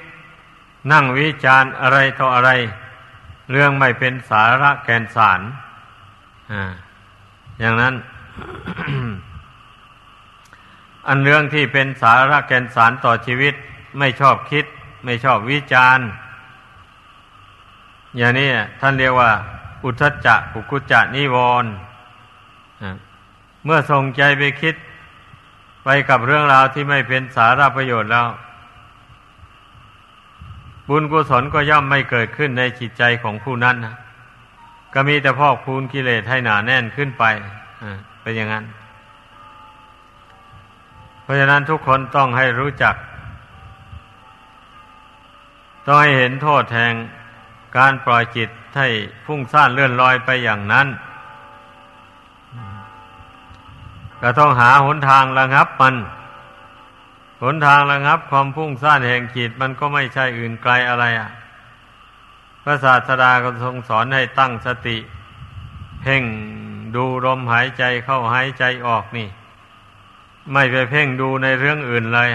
นั่งวิจารณ์อะไรต่ออะไร เรื่องไม่เป็นสาระแกนสารอย่างนั้น อันเรื่องที่เป็นสาระแกนสารต่อชีวิต ไม่ชอบคิด ไม่ชอบวิจารณ์ อย่างนี้ท่านเรียกว่า อุทจจะกุกุจจะนิวรณ์เมื่อส่งใจไปคิด ไปกับเรื่องราวที่ไม่เป็นสาระประโยชน์แล้ว บุญกุศลก็ย่อมไม่เกิดขึ้นในจิตใจของผู้นั้นนะก็มีแต่พอกพูนกิเลสให้หนาแน่นขึ้นไปเป็นอย่างนั้น เพราะฉะนั้นทุกคนต้องให้รู้จัก ต้องให้เห็นโทษแห่งการปล่อยจิตให้ฟุ้งซ่านเลื่อนลอยไปอย่างนั้น ก็ต้องหาหนทางระงับมัน หนทางระงับความพุ่งซ่านแห่งจิตมันก็ไม่ใช่อื่นไกลอะไรอะ พระศาสดาก็ทรงสอนให้ตั้งสติ เพ่งดูลมหายใจเข้าหายใจออกนี่ ไม่ไปเพ่งดูในเรื่องอื่นเลย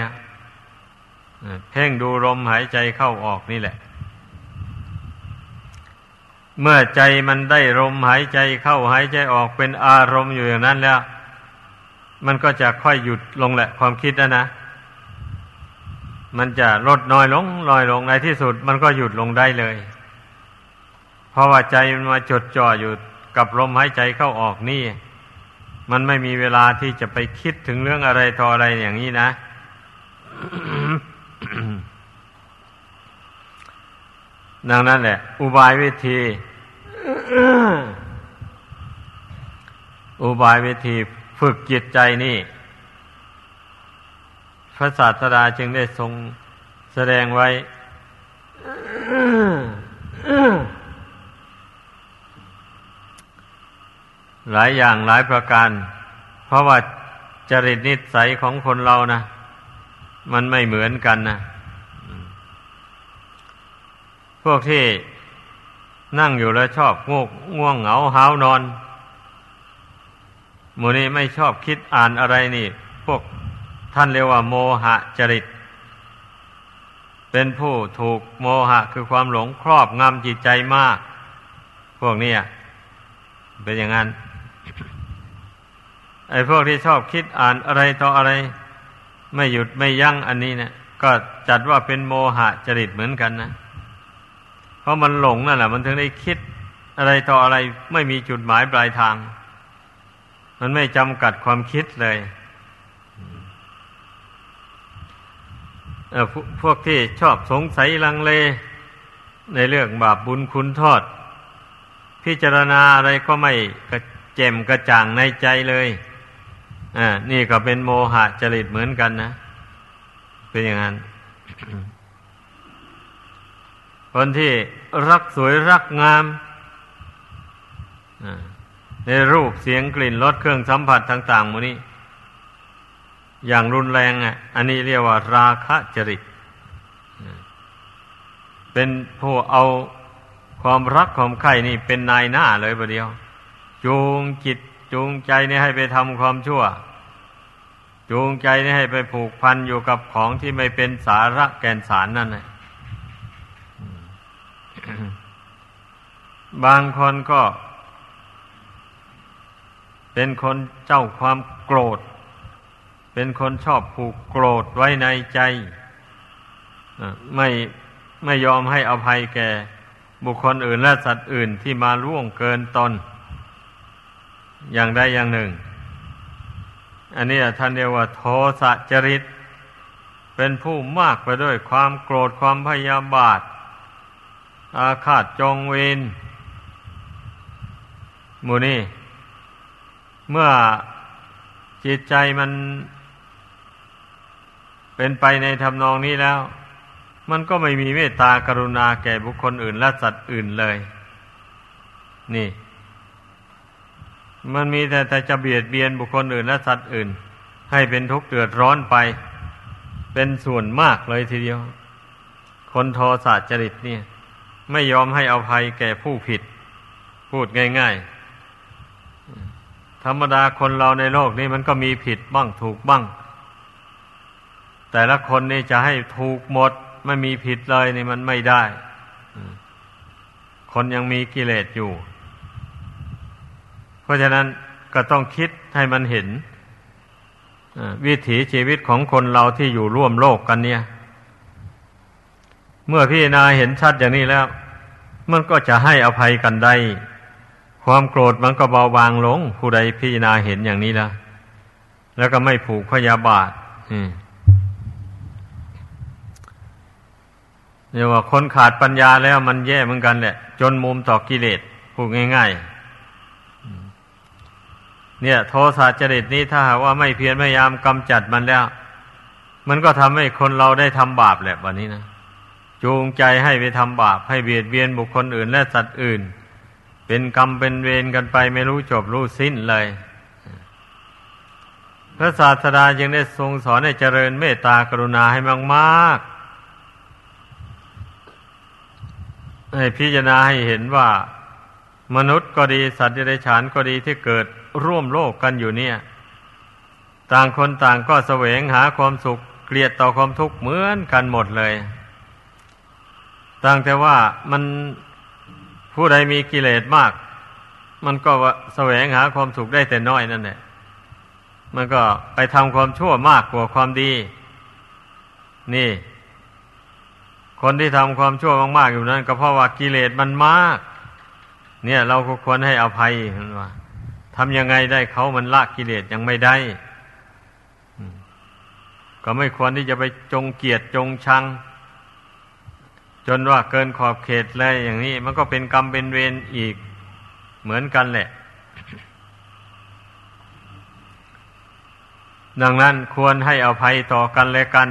เพ่งดูลมหายใจเข้าออกนี่แหละ เมื่อใจมันได้ลมหายใจเข้าหายใจออกเป็นอารมณ์อยู่อย่างนั้นแล้ว มันก็จะค่อยหยุดลงแหละ ความคิดนะนะ มันจะลดน้อยลงลอยลงในที่สุด มันก็หยุดลงได้เลย เพราะว่าใจมันมาจดจ่ออยู่กับลมหายใจเข้าออกนี่ มันไม่มีเวลาที่จะไปคิดถึงเรื่องอะไรทออะไรอย่างนี้นะ ดังนั้นแหละ อุบายวิธี อุบายวิธีฝึกจิตใจนี่ พระศาสดาจึงได้ทรงแสดงไว้ หลายอย่างหลายประการ เพราะว่าจริตนิสัยของคนเรานะมันไม่เหมือนกันนะพวกที่นั่งอยู่แล้วชอบง่วงง่วงเหงาห้าวนอนมูนี้ไม่ชอบคิดอ่านอะไรนี่ พวก ท่านเรียกว่า โมหะจริต เป็นผู้ถูกโมหะคือความหลงครอบงำจิตใจมาก พวกนี้เป็นอย่างนั้น ไอ้พวกที่ชอบคิดอ่านอะไรต่ออะไร ไม่หยุดไม่ยั้งอันนี้เนะี่ยก็จัดว่าเป็นโมหะจริตเหมือนกันนะ เพราะมันหลงนั่นแหละมันถึงได้คิดอะไรต่ออะไรไม่มีจุดหมายปลายทาง มันไม่จำกัดความคิดเลยเออ พวกที่ชอบสงสัยลังเล ในเรื่องบาปบุญคุณโทษพิจารณาอะไรก็ไม่กระเจมกระจ่างในใจเลยอ่านี่ก็เป็นโมหะจริตเหมือนกันนะ เป็นอย่างนั้น คนที่รักสวยรักงามในรูปเสียงกลิ่นรสเครื่องสัมผัสต่างๆมูนี้ อย่างรุนแรงอะ อันนี้เรียกว่า ราคะจริต เป็นผู้เอาความรักความใคร่นี่เป็นนายหน้าเลยประเดียว จูงจิตจูงใจนี่ให้ไปทำความชั่ว จูงใจนี่ให้ไปผูกพันอยู่กับของที่ไม่เป็นสาระแก่นสารนั่นแหละบางคนก็ เป็นคนเจ้าความโกรธ เป็นคนชอบผูกโกรธไว้ในใจไม่ไม่ยอมให้อภัยแก่ บุคคลอื่นและสัตว์อื่นที่มาล่วงเกินตน อย่างใดอย่างหนึ่ง อันนี้ท่านเรียกว่า โทสะจริต เป็นผู้มากไปด้วยความโกรธความพยาบาท อาฆาตจองเวรมูนี่ เมื่อจิตใจมัน เป็นไปในทำนองนี้แล้ว มันก็ไม่มีเมตตากรุณาแก่บุคคลอื่น และสัตว์อื่นเลย นี่ มันมีแต่แต่จะเบียดเบียนบุคคลอื่น และสัตว์อื่น ให้เป็นทุกข์เดือดร้อนไป เป็นส่วนมากเลยทีเดียว คนโทสะจริตเนี่ย ไม่ยอมให้อภัยแก่ผู้ผิด พูดง่าย ๆ ธรรมดาคนเราในโลกนี้มันก็มีผิดบ้างถูกบ้าง แต่ละคนนี่จะให้ถูกหมดไม่มีผิดเลยนี่มันไม่ได้ คนยังมีกิเลสอยู่ เพราะฉะนั้นก็ต้องคิดให้มันเห็นวิถีชีวิตของคนเราที่อยู่ร่วมโลกกันเนี่ย เมื่อพี่นาเห็นชัดอย่างนี้แล้ว มันก็จะให้อภัยกันได้ ความโกรธมันก็เบาบางลง ผู้ใดพี่นาเห็นอย่างนี้แล้วแล้วก็ไม่ผูกพยาบาท เรียกว่าคนขาดปัญญาแล้วมันแย่เหมือนกันแหละ จนมุมต่อกิเลสพูดง่ายๆ เนี่ย โทสะจริตนี้ถ้าหากว่าไม่เพียรพยายามกำจัดมันแล้ว มันก็ทำให้คนเราได้ทำบาปแหละวันนี้นะจูงใจให้ไปทำบาปให้เบียดเบียนบุคคลอื่น และสัตว์อื่น เป็นกรรมเป็นเวรกันไปไม่รู้จบรู้สิ้นเลย พระศาสดาจึงได้ทรงสอนให้เจริญเมตตากรุณาให้มากๆ ให้พิจารณาให้เห็นว่า มนุษย์ก็ดีสัตว์เดรัจฉานก็ดีที่เกิดร่วมโลกกันอยู่เนี่ย ต่างคนต่างก็แสวงหาความสุขเกลียดต่อความทุกข์เหมือนกันหมดเลยต่างแต่ว่ามันผู้ใดมีกิเลสมาก มันก็แสวงหาความสุขได้แต่น้อยนั่นแหละมันก็ไปทำความชั่วมากกว่าความดี นี่ คนที่ทำความชั่วมากๆอยู่นั้น ก็เพราะว่ากิเลสมันมาก เนี่ยเราก็ควรให้อภัยว่าทำยังไงได้เขามันละกิเลสยังไม่ได้ ก็ไม่ควรที่จะไปจงเกียดจงชัง จนว่าเกินขอบเขตเลยอย่างนี้ มันก็เป็นกรรมเป็นเวรอีกเหมือนกันแหละ ดังนั้นควรให้อภัยต่อกันและกัน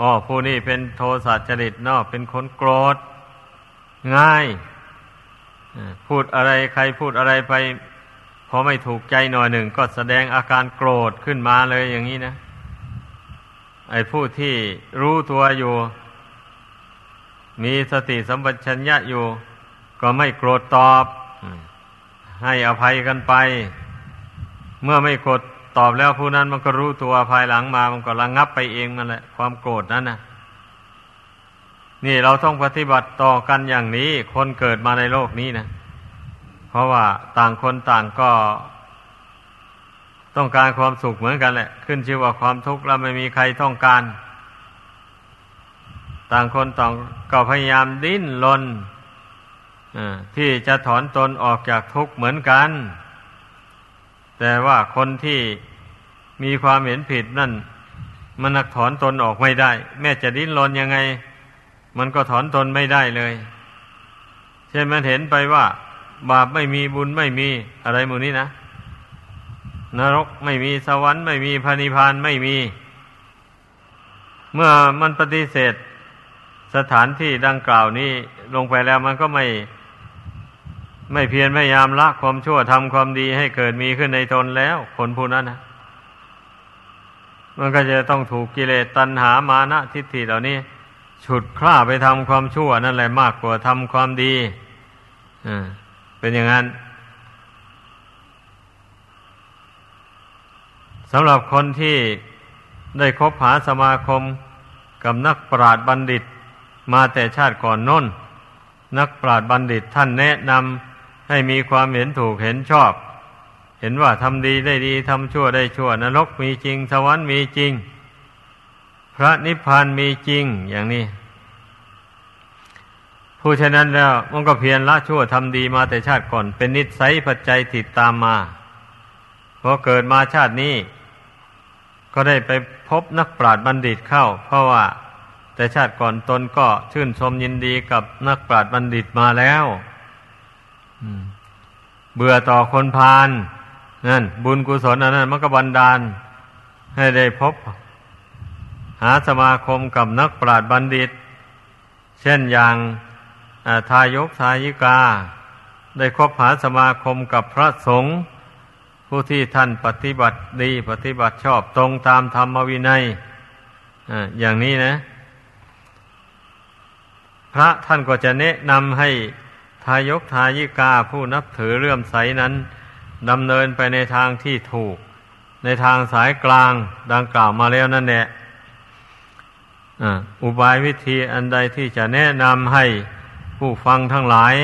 อ๋อผู้นี้เป็นโทสะจริตเนาะเป็นคนโกรธ ง่ายพูดอะไรใครพูดอะไรไป พอไม่ถูกใจหน่อยหนึ่ง ก็แสดงอาการโกรธขึ้นมาเลยอย่างนี้นะ ไอ้ผู้ที่รู้ตัวอยู่ มีสติสัมปชัญญะอยู่ ก็ไม่โกรธตอบ ให้อภัยกันไป เมื่อไม่โกรธ ตอบแล้วผู้นั้นมันก็รู้ตัวภายหลังมา มันก็ระงงับไปเองนั่นแหละ ความโกรธนั้นนะนี่เราต้องปฏิบัติต่อกันอย่างนี้ คนเกิดมาในโลกนี้นะเพราะว่าต่างคนต่างก็ ต้องการความสุขเหมือนกันแหละ ขึ้นชื่อว่าความทุกข์แล้วไม่มีใครต้องการ ต่างคนต่างก็พยายามดิ้นรนที่จะถอนตนออกจากทุกข์เหมือนกัน แต่ว่าคนที่ มีความเห็นผิดนั่น มันนักถอนตนออกไม่ได้ แม้จะดิ้นรนยังไง มันก็ถอนตนไม่ได้เลย เช่นมันเห็นไปว่า บาปไม่มีบุญไม่มีอะไรหมู่นี้นะนรกไม่มีสวรรค์ไม่มีพระนิพพานไม่มี เมื่อมันปฏิเสธ สถานที่ดังกล่าวนี้ลงไปแล้วมันก็ไม่ ไม่เพียรพยายามละความชั่วทำความดีให้เกิดมีขึ้นในตนแล้ว คนผู้นั้นนะ มันก็จะต้องถูกกิเลสตัณหามานะทิฏฐิเหล่านี้ ฉุดคล้าไปทำความชั่วนั่นแหละมากกว่าทำความดีอ่าเป็นอย่างนั้นสำหรับคนที่ได้คบหาสมาคมกับนักปราชญ์บัณฑิต มาแต่ชาติก่อนน้น นักปราชญ์บัณฑิตท่านแนะนำให้มีความเห็นถูกเห็นชอบ เห็นว่าทำดีได้ดีทำชั่วได้ชั่ว นรกมีจริง สวรรค์มีจริง พระนิพพานมีจริงอย่างนี้ ผู้ฉะนั้นแล้วมันก็เพียรละชั่วทำดีมาแต่ชาติก่อน เป็นนิสัยปัจจัยติดตามมาพอเกิดมาชาตินี้ ก็ได้ไปพบนักปราชญ์บัณฑิตเข้า เพราะว่าแต่ชาติก่อนตนก็ชื่นชมยินดีกับนักปราชญ์บัณฑิตมาแล้วเบื่อต่อคนพาล นั่นบุญกุศลอันนั้นมันก็บันดาล ให้ได้พบ หาสมาคมกับนักปราชญ์บัณฑิต เช่นอย่างทายกทายิกา ได้คบหาสมาคมกับพระสงฆ์ผู้ที่ท่านปฏิบัติดีปฏิบัติชอบตรงตามธรรมวินัยอย่างนี้นะ พระท่านก็จะแนะนำให้ทายกทายิกาผู้นับถือเลื่อมใสนั้น ดำเนินไปในทางที่ถูก ในทางสายกลางดังกล่าวมาแล้วนั่นแหละอุบายวิธีอันใดที่จะแนะนำให้ผู้ฟังทั้งหลาย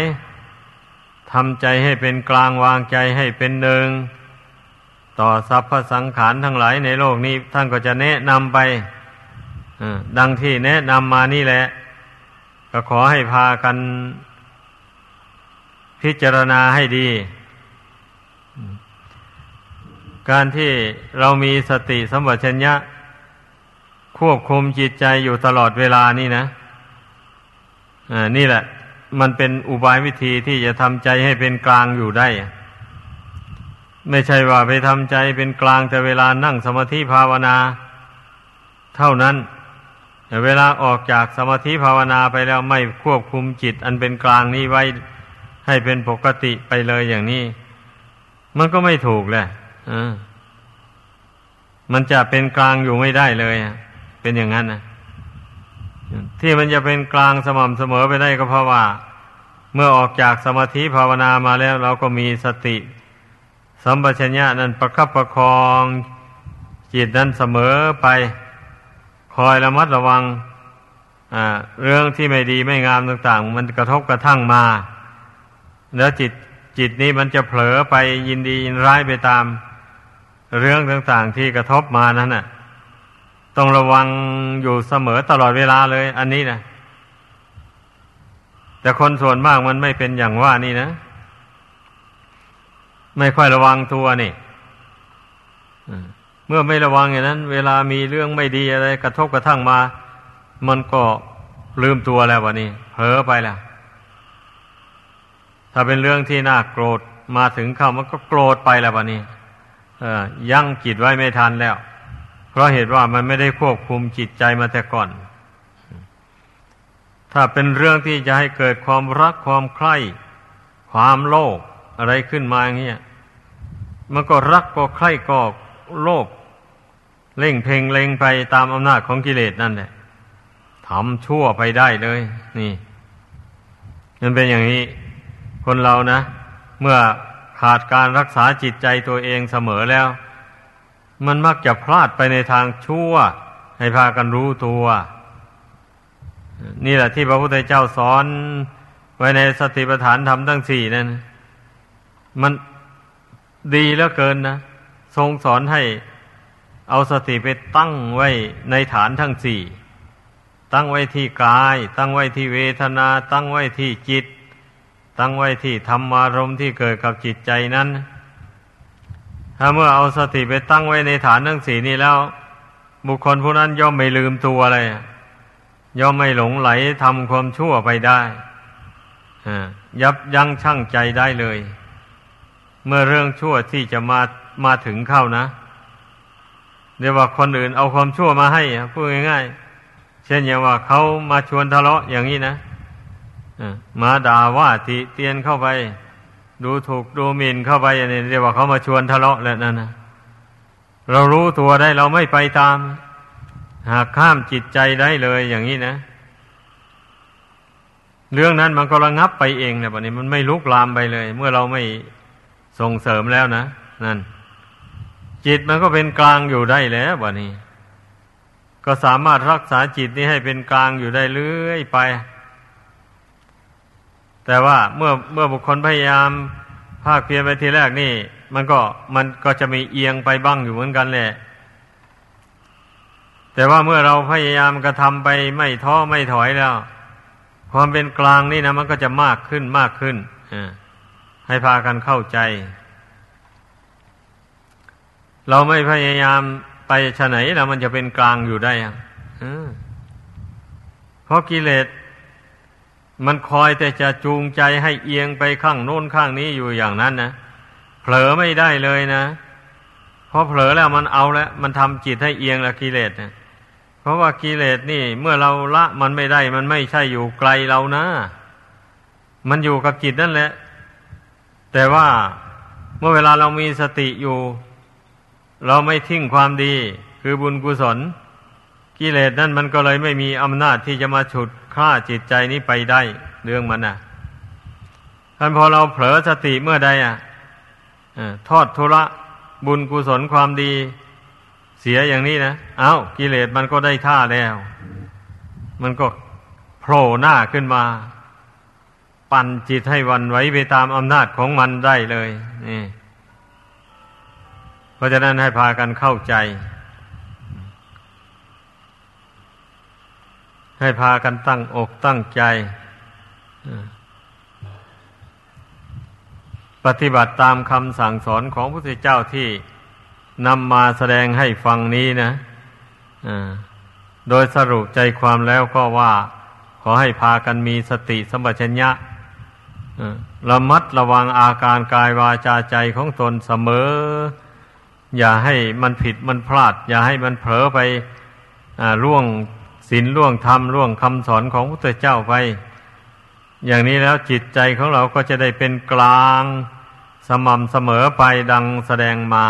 ทำใจให้เป็นกลางวางใจให้เป็นหนึ่ง ต่อสรรพสังขารทั้งหลายในโลกนี้ ท่านก็จะแนะนำไปดังที่แนะนำมานี่แหละ ก็ขอให้พากันพิจารณาให้ดี การที่เรามีสติสัมปชัญญะ ควบคุมจิตใจอยู่ตลอดเวลานี่นะนี่แหละ มันเป็นอุบายวิธีที่จะทำใจให้เป็นกลางอยู่ได้ ไม่ใช่ว่าไปทำใจเป็นกลางแต่เวลานั่งสมาธิภาวนา เท่านั้นแต่เวลาออกจากสมาธิภาวนาไปแล้วไม่ควบคุมจิต อันเป็นกลางนี้ไว้ให้เป็นปกติไปเลยอย่างนี้ มันก็ไม่ถูกแหละ มันจะเป็นกลางอยู่ไม่ได้เลยเป็นอย่างนั้นนะที่มันจะเป็นกลางสม่ำเสมอไปได้ก็เพราะว่า เมื่อออกจากสมาธิภาวนามาแล้ว เราก็มีสติ สัมปชัญญะนั้นประคับประคองจิตนั้นเสมอไป คอยระมัดระวังเรื่องที่ไม่ดีไม่งามต่าง ๆ มันกระทบกระทั่งมา แล้วจิตจิตนี้มันจะเผลอไปยินดียินร้ายไปตาม เรื่องต่างๆที่กระทบมานั้นน่ะ ต้องระวังอยู่เสมอตลอดเวลาเลย อันนี้นะแต่คนส่วนมากมันไม่เป็นอย่างว่านี่นะ ไม่ค่อยระวังตัวนี่เมื่อไม่ระวังอย่างนั้น เวลามีเรื่องไม่ดีอะไร กระทบกระทั่งมา มันก็ลืมตัวแล้ววะนี่เผลอไปแล้วถ้าเป็นเรื่องที่น่าโกรธมาถึงเข้ามันก็โกรธไปแล้ววะนี่ ยั่งจิตไว้ไม่ทันแล้ว เพราะเหตุว่ามันไม่ได้ควบคุมจิตใจมาแต่ก่อน ถ้าเป็นเรื่องที่จะให้เกิดความรักความใคร่ความโลภอะไรขึ้นมาอย่างนี้ยมันก็รักก็ใคร่ก็โลภเล่งเพ่งเลงไปตามอำนาจของกิเลสนั่นแหละทำชั่วไปได้เลย นี่ มันเป็นอย่างนี้ คนเรานะ เมื่อ ขาดการรักษาจิตใจตัวเองเสมอแล้ว มันมักจะพลาดไปในทางชั่ว ให้พากันรู้ตัว นี่แหละที่พระพุทธเจ้าสอนไว้ในสติปัฏฐานธรรมทั้งสี่นั่นมันดีแล้วเกินนะทรงสอนให้เอาสติไปตั้งไว้ในฐานทั้งสี่ ตั้งไว้ที่กาย ตั้งไว้ที่เวทนา ตั้งไว้ที่จิต ตั้งไว้ที่ธรรมารมที่เกิดกับจิตใจนั้น ถ้าเมื่อเอาสติไปตั้งไว้ในฐานทั้งสี่นี้แล้ว บุคคลผู้นั้นย่อมไม่ลืมตัวอะไรย่อมไม่หลงไหลทำความชั่วไปได้ยับยั้งชั่งใจได้เลย เมื่อเรื่องชั่วที่จะมามาถึงเข้านะเดี๋ยวว่าคนอื่นเอาความชั่วมาให้พูดง่ายๆเช่นอย่างว่าเขามาชวนทะเลาะอย่างนี้นะ มาด่าว่าติเตียนเข้าไป ดูถูกดูหมิ่นเข้าไปอย่างนี้เรียกว่าเขามาชวนทะเลาะแล้วนั่นนะเรารู้ตัวได้เราไม่ไปตาม หากข้ามจิตใจได้เลยอย่างนี้นะ เรื่องนั้นมันก็ระงับไปเองเนี่ยแบบนี้มันไม่ลุกลามไปเลย เมื่อเราไม่ส่งเสริมแล้วนะนั่น จิตมันก็เป็นกลางอยู่ได้แล้ววะนี้ ก็สามารถรักษาจิตนี้ให้เป็นกลางอยู่ได้เรื่อยไป แต่ว่าเมื่อเมื่อบุคคลพยายามภาคเพียรไปทีแรกนี่ มันก็มันก็จะมีเอียงไปบ้างอยู่เหมือนกันแหละ แต่ว่าเมื่อเราพยายามกระทำไปไม่ท้อไม่ถอยแล้ว ความเป็นกลางนี่นะ มันก็จะมากขึ้นมากขึ้นให้พากันเข้าใจ เราไม่พยายามไปชะไหนแล้วมันจะเป็นกลางอยู่ได้ยังเพราะกิเลส มันคอยแต่จะจูงใจให้เอียงไปข้างโน้นข้างนี้อยู่อย่างนั้นนะเผลอไม่ได้เลยนะเพราะเผลอแล้วมันเอาแล้วมันทำจิตให้เอียงล้วกิเลสนะเพราะว่ากิเลสนี่ เมื่อเราละมันไม่ได้ มันไม่ใช่อยู่ไกลเรานะ มันอยู่กับจิตนั่นแหละ แต่ว่าเมื่อเวลาเรามีสติอยู่ เราไม่ทิ้งความดี คือบุญกุศล กิเลสนั่นมันก็เลยไม่มีอำนาจที่จะมาฉุด ฆ่าจิตใจนี้ไปได้ เรื่องมันน่ะท่านพอเราเผลอสติเมื่อใดอะทอดทุระบุญกุศลความดีเสียอย่างนี้นะ เอา้ากิเลสมันก็ได้ท่าแล้ว มันก็โผล่หน้าขึ้นมา ปั่นจิตให้วันไหวไปตามอำนาจของมันได้เลยนี่เพราะฉะนั้นให้พากันเข้าใจ ให้พากันตั้งอกตั้งใจ ปฏิบัติตามคำสั่งสอนของพระพุทธเจ้าที่นำมาแสดงให้ฟังนี้นะโดยสรุปใจความแล้วก็ว่า ขอให้พากันมีสติสมบัชัญญะระมัดระวังอาการกายวาจาใจของตนเสมอ อย่าให้มันผิดมันพลาด อย่าให้มันเผลอไปล่วง ศีลล่วงธรรมล่วงคำสอนของพระพุทธเจ้าไป อย่างนี้แล้วจิตใจของเราก็จะได้เป็นกลางสม่ำเสมอไปดังแสดงมา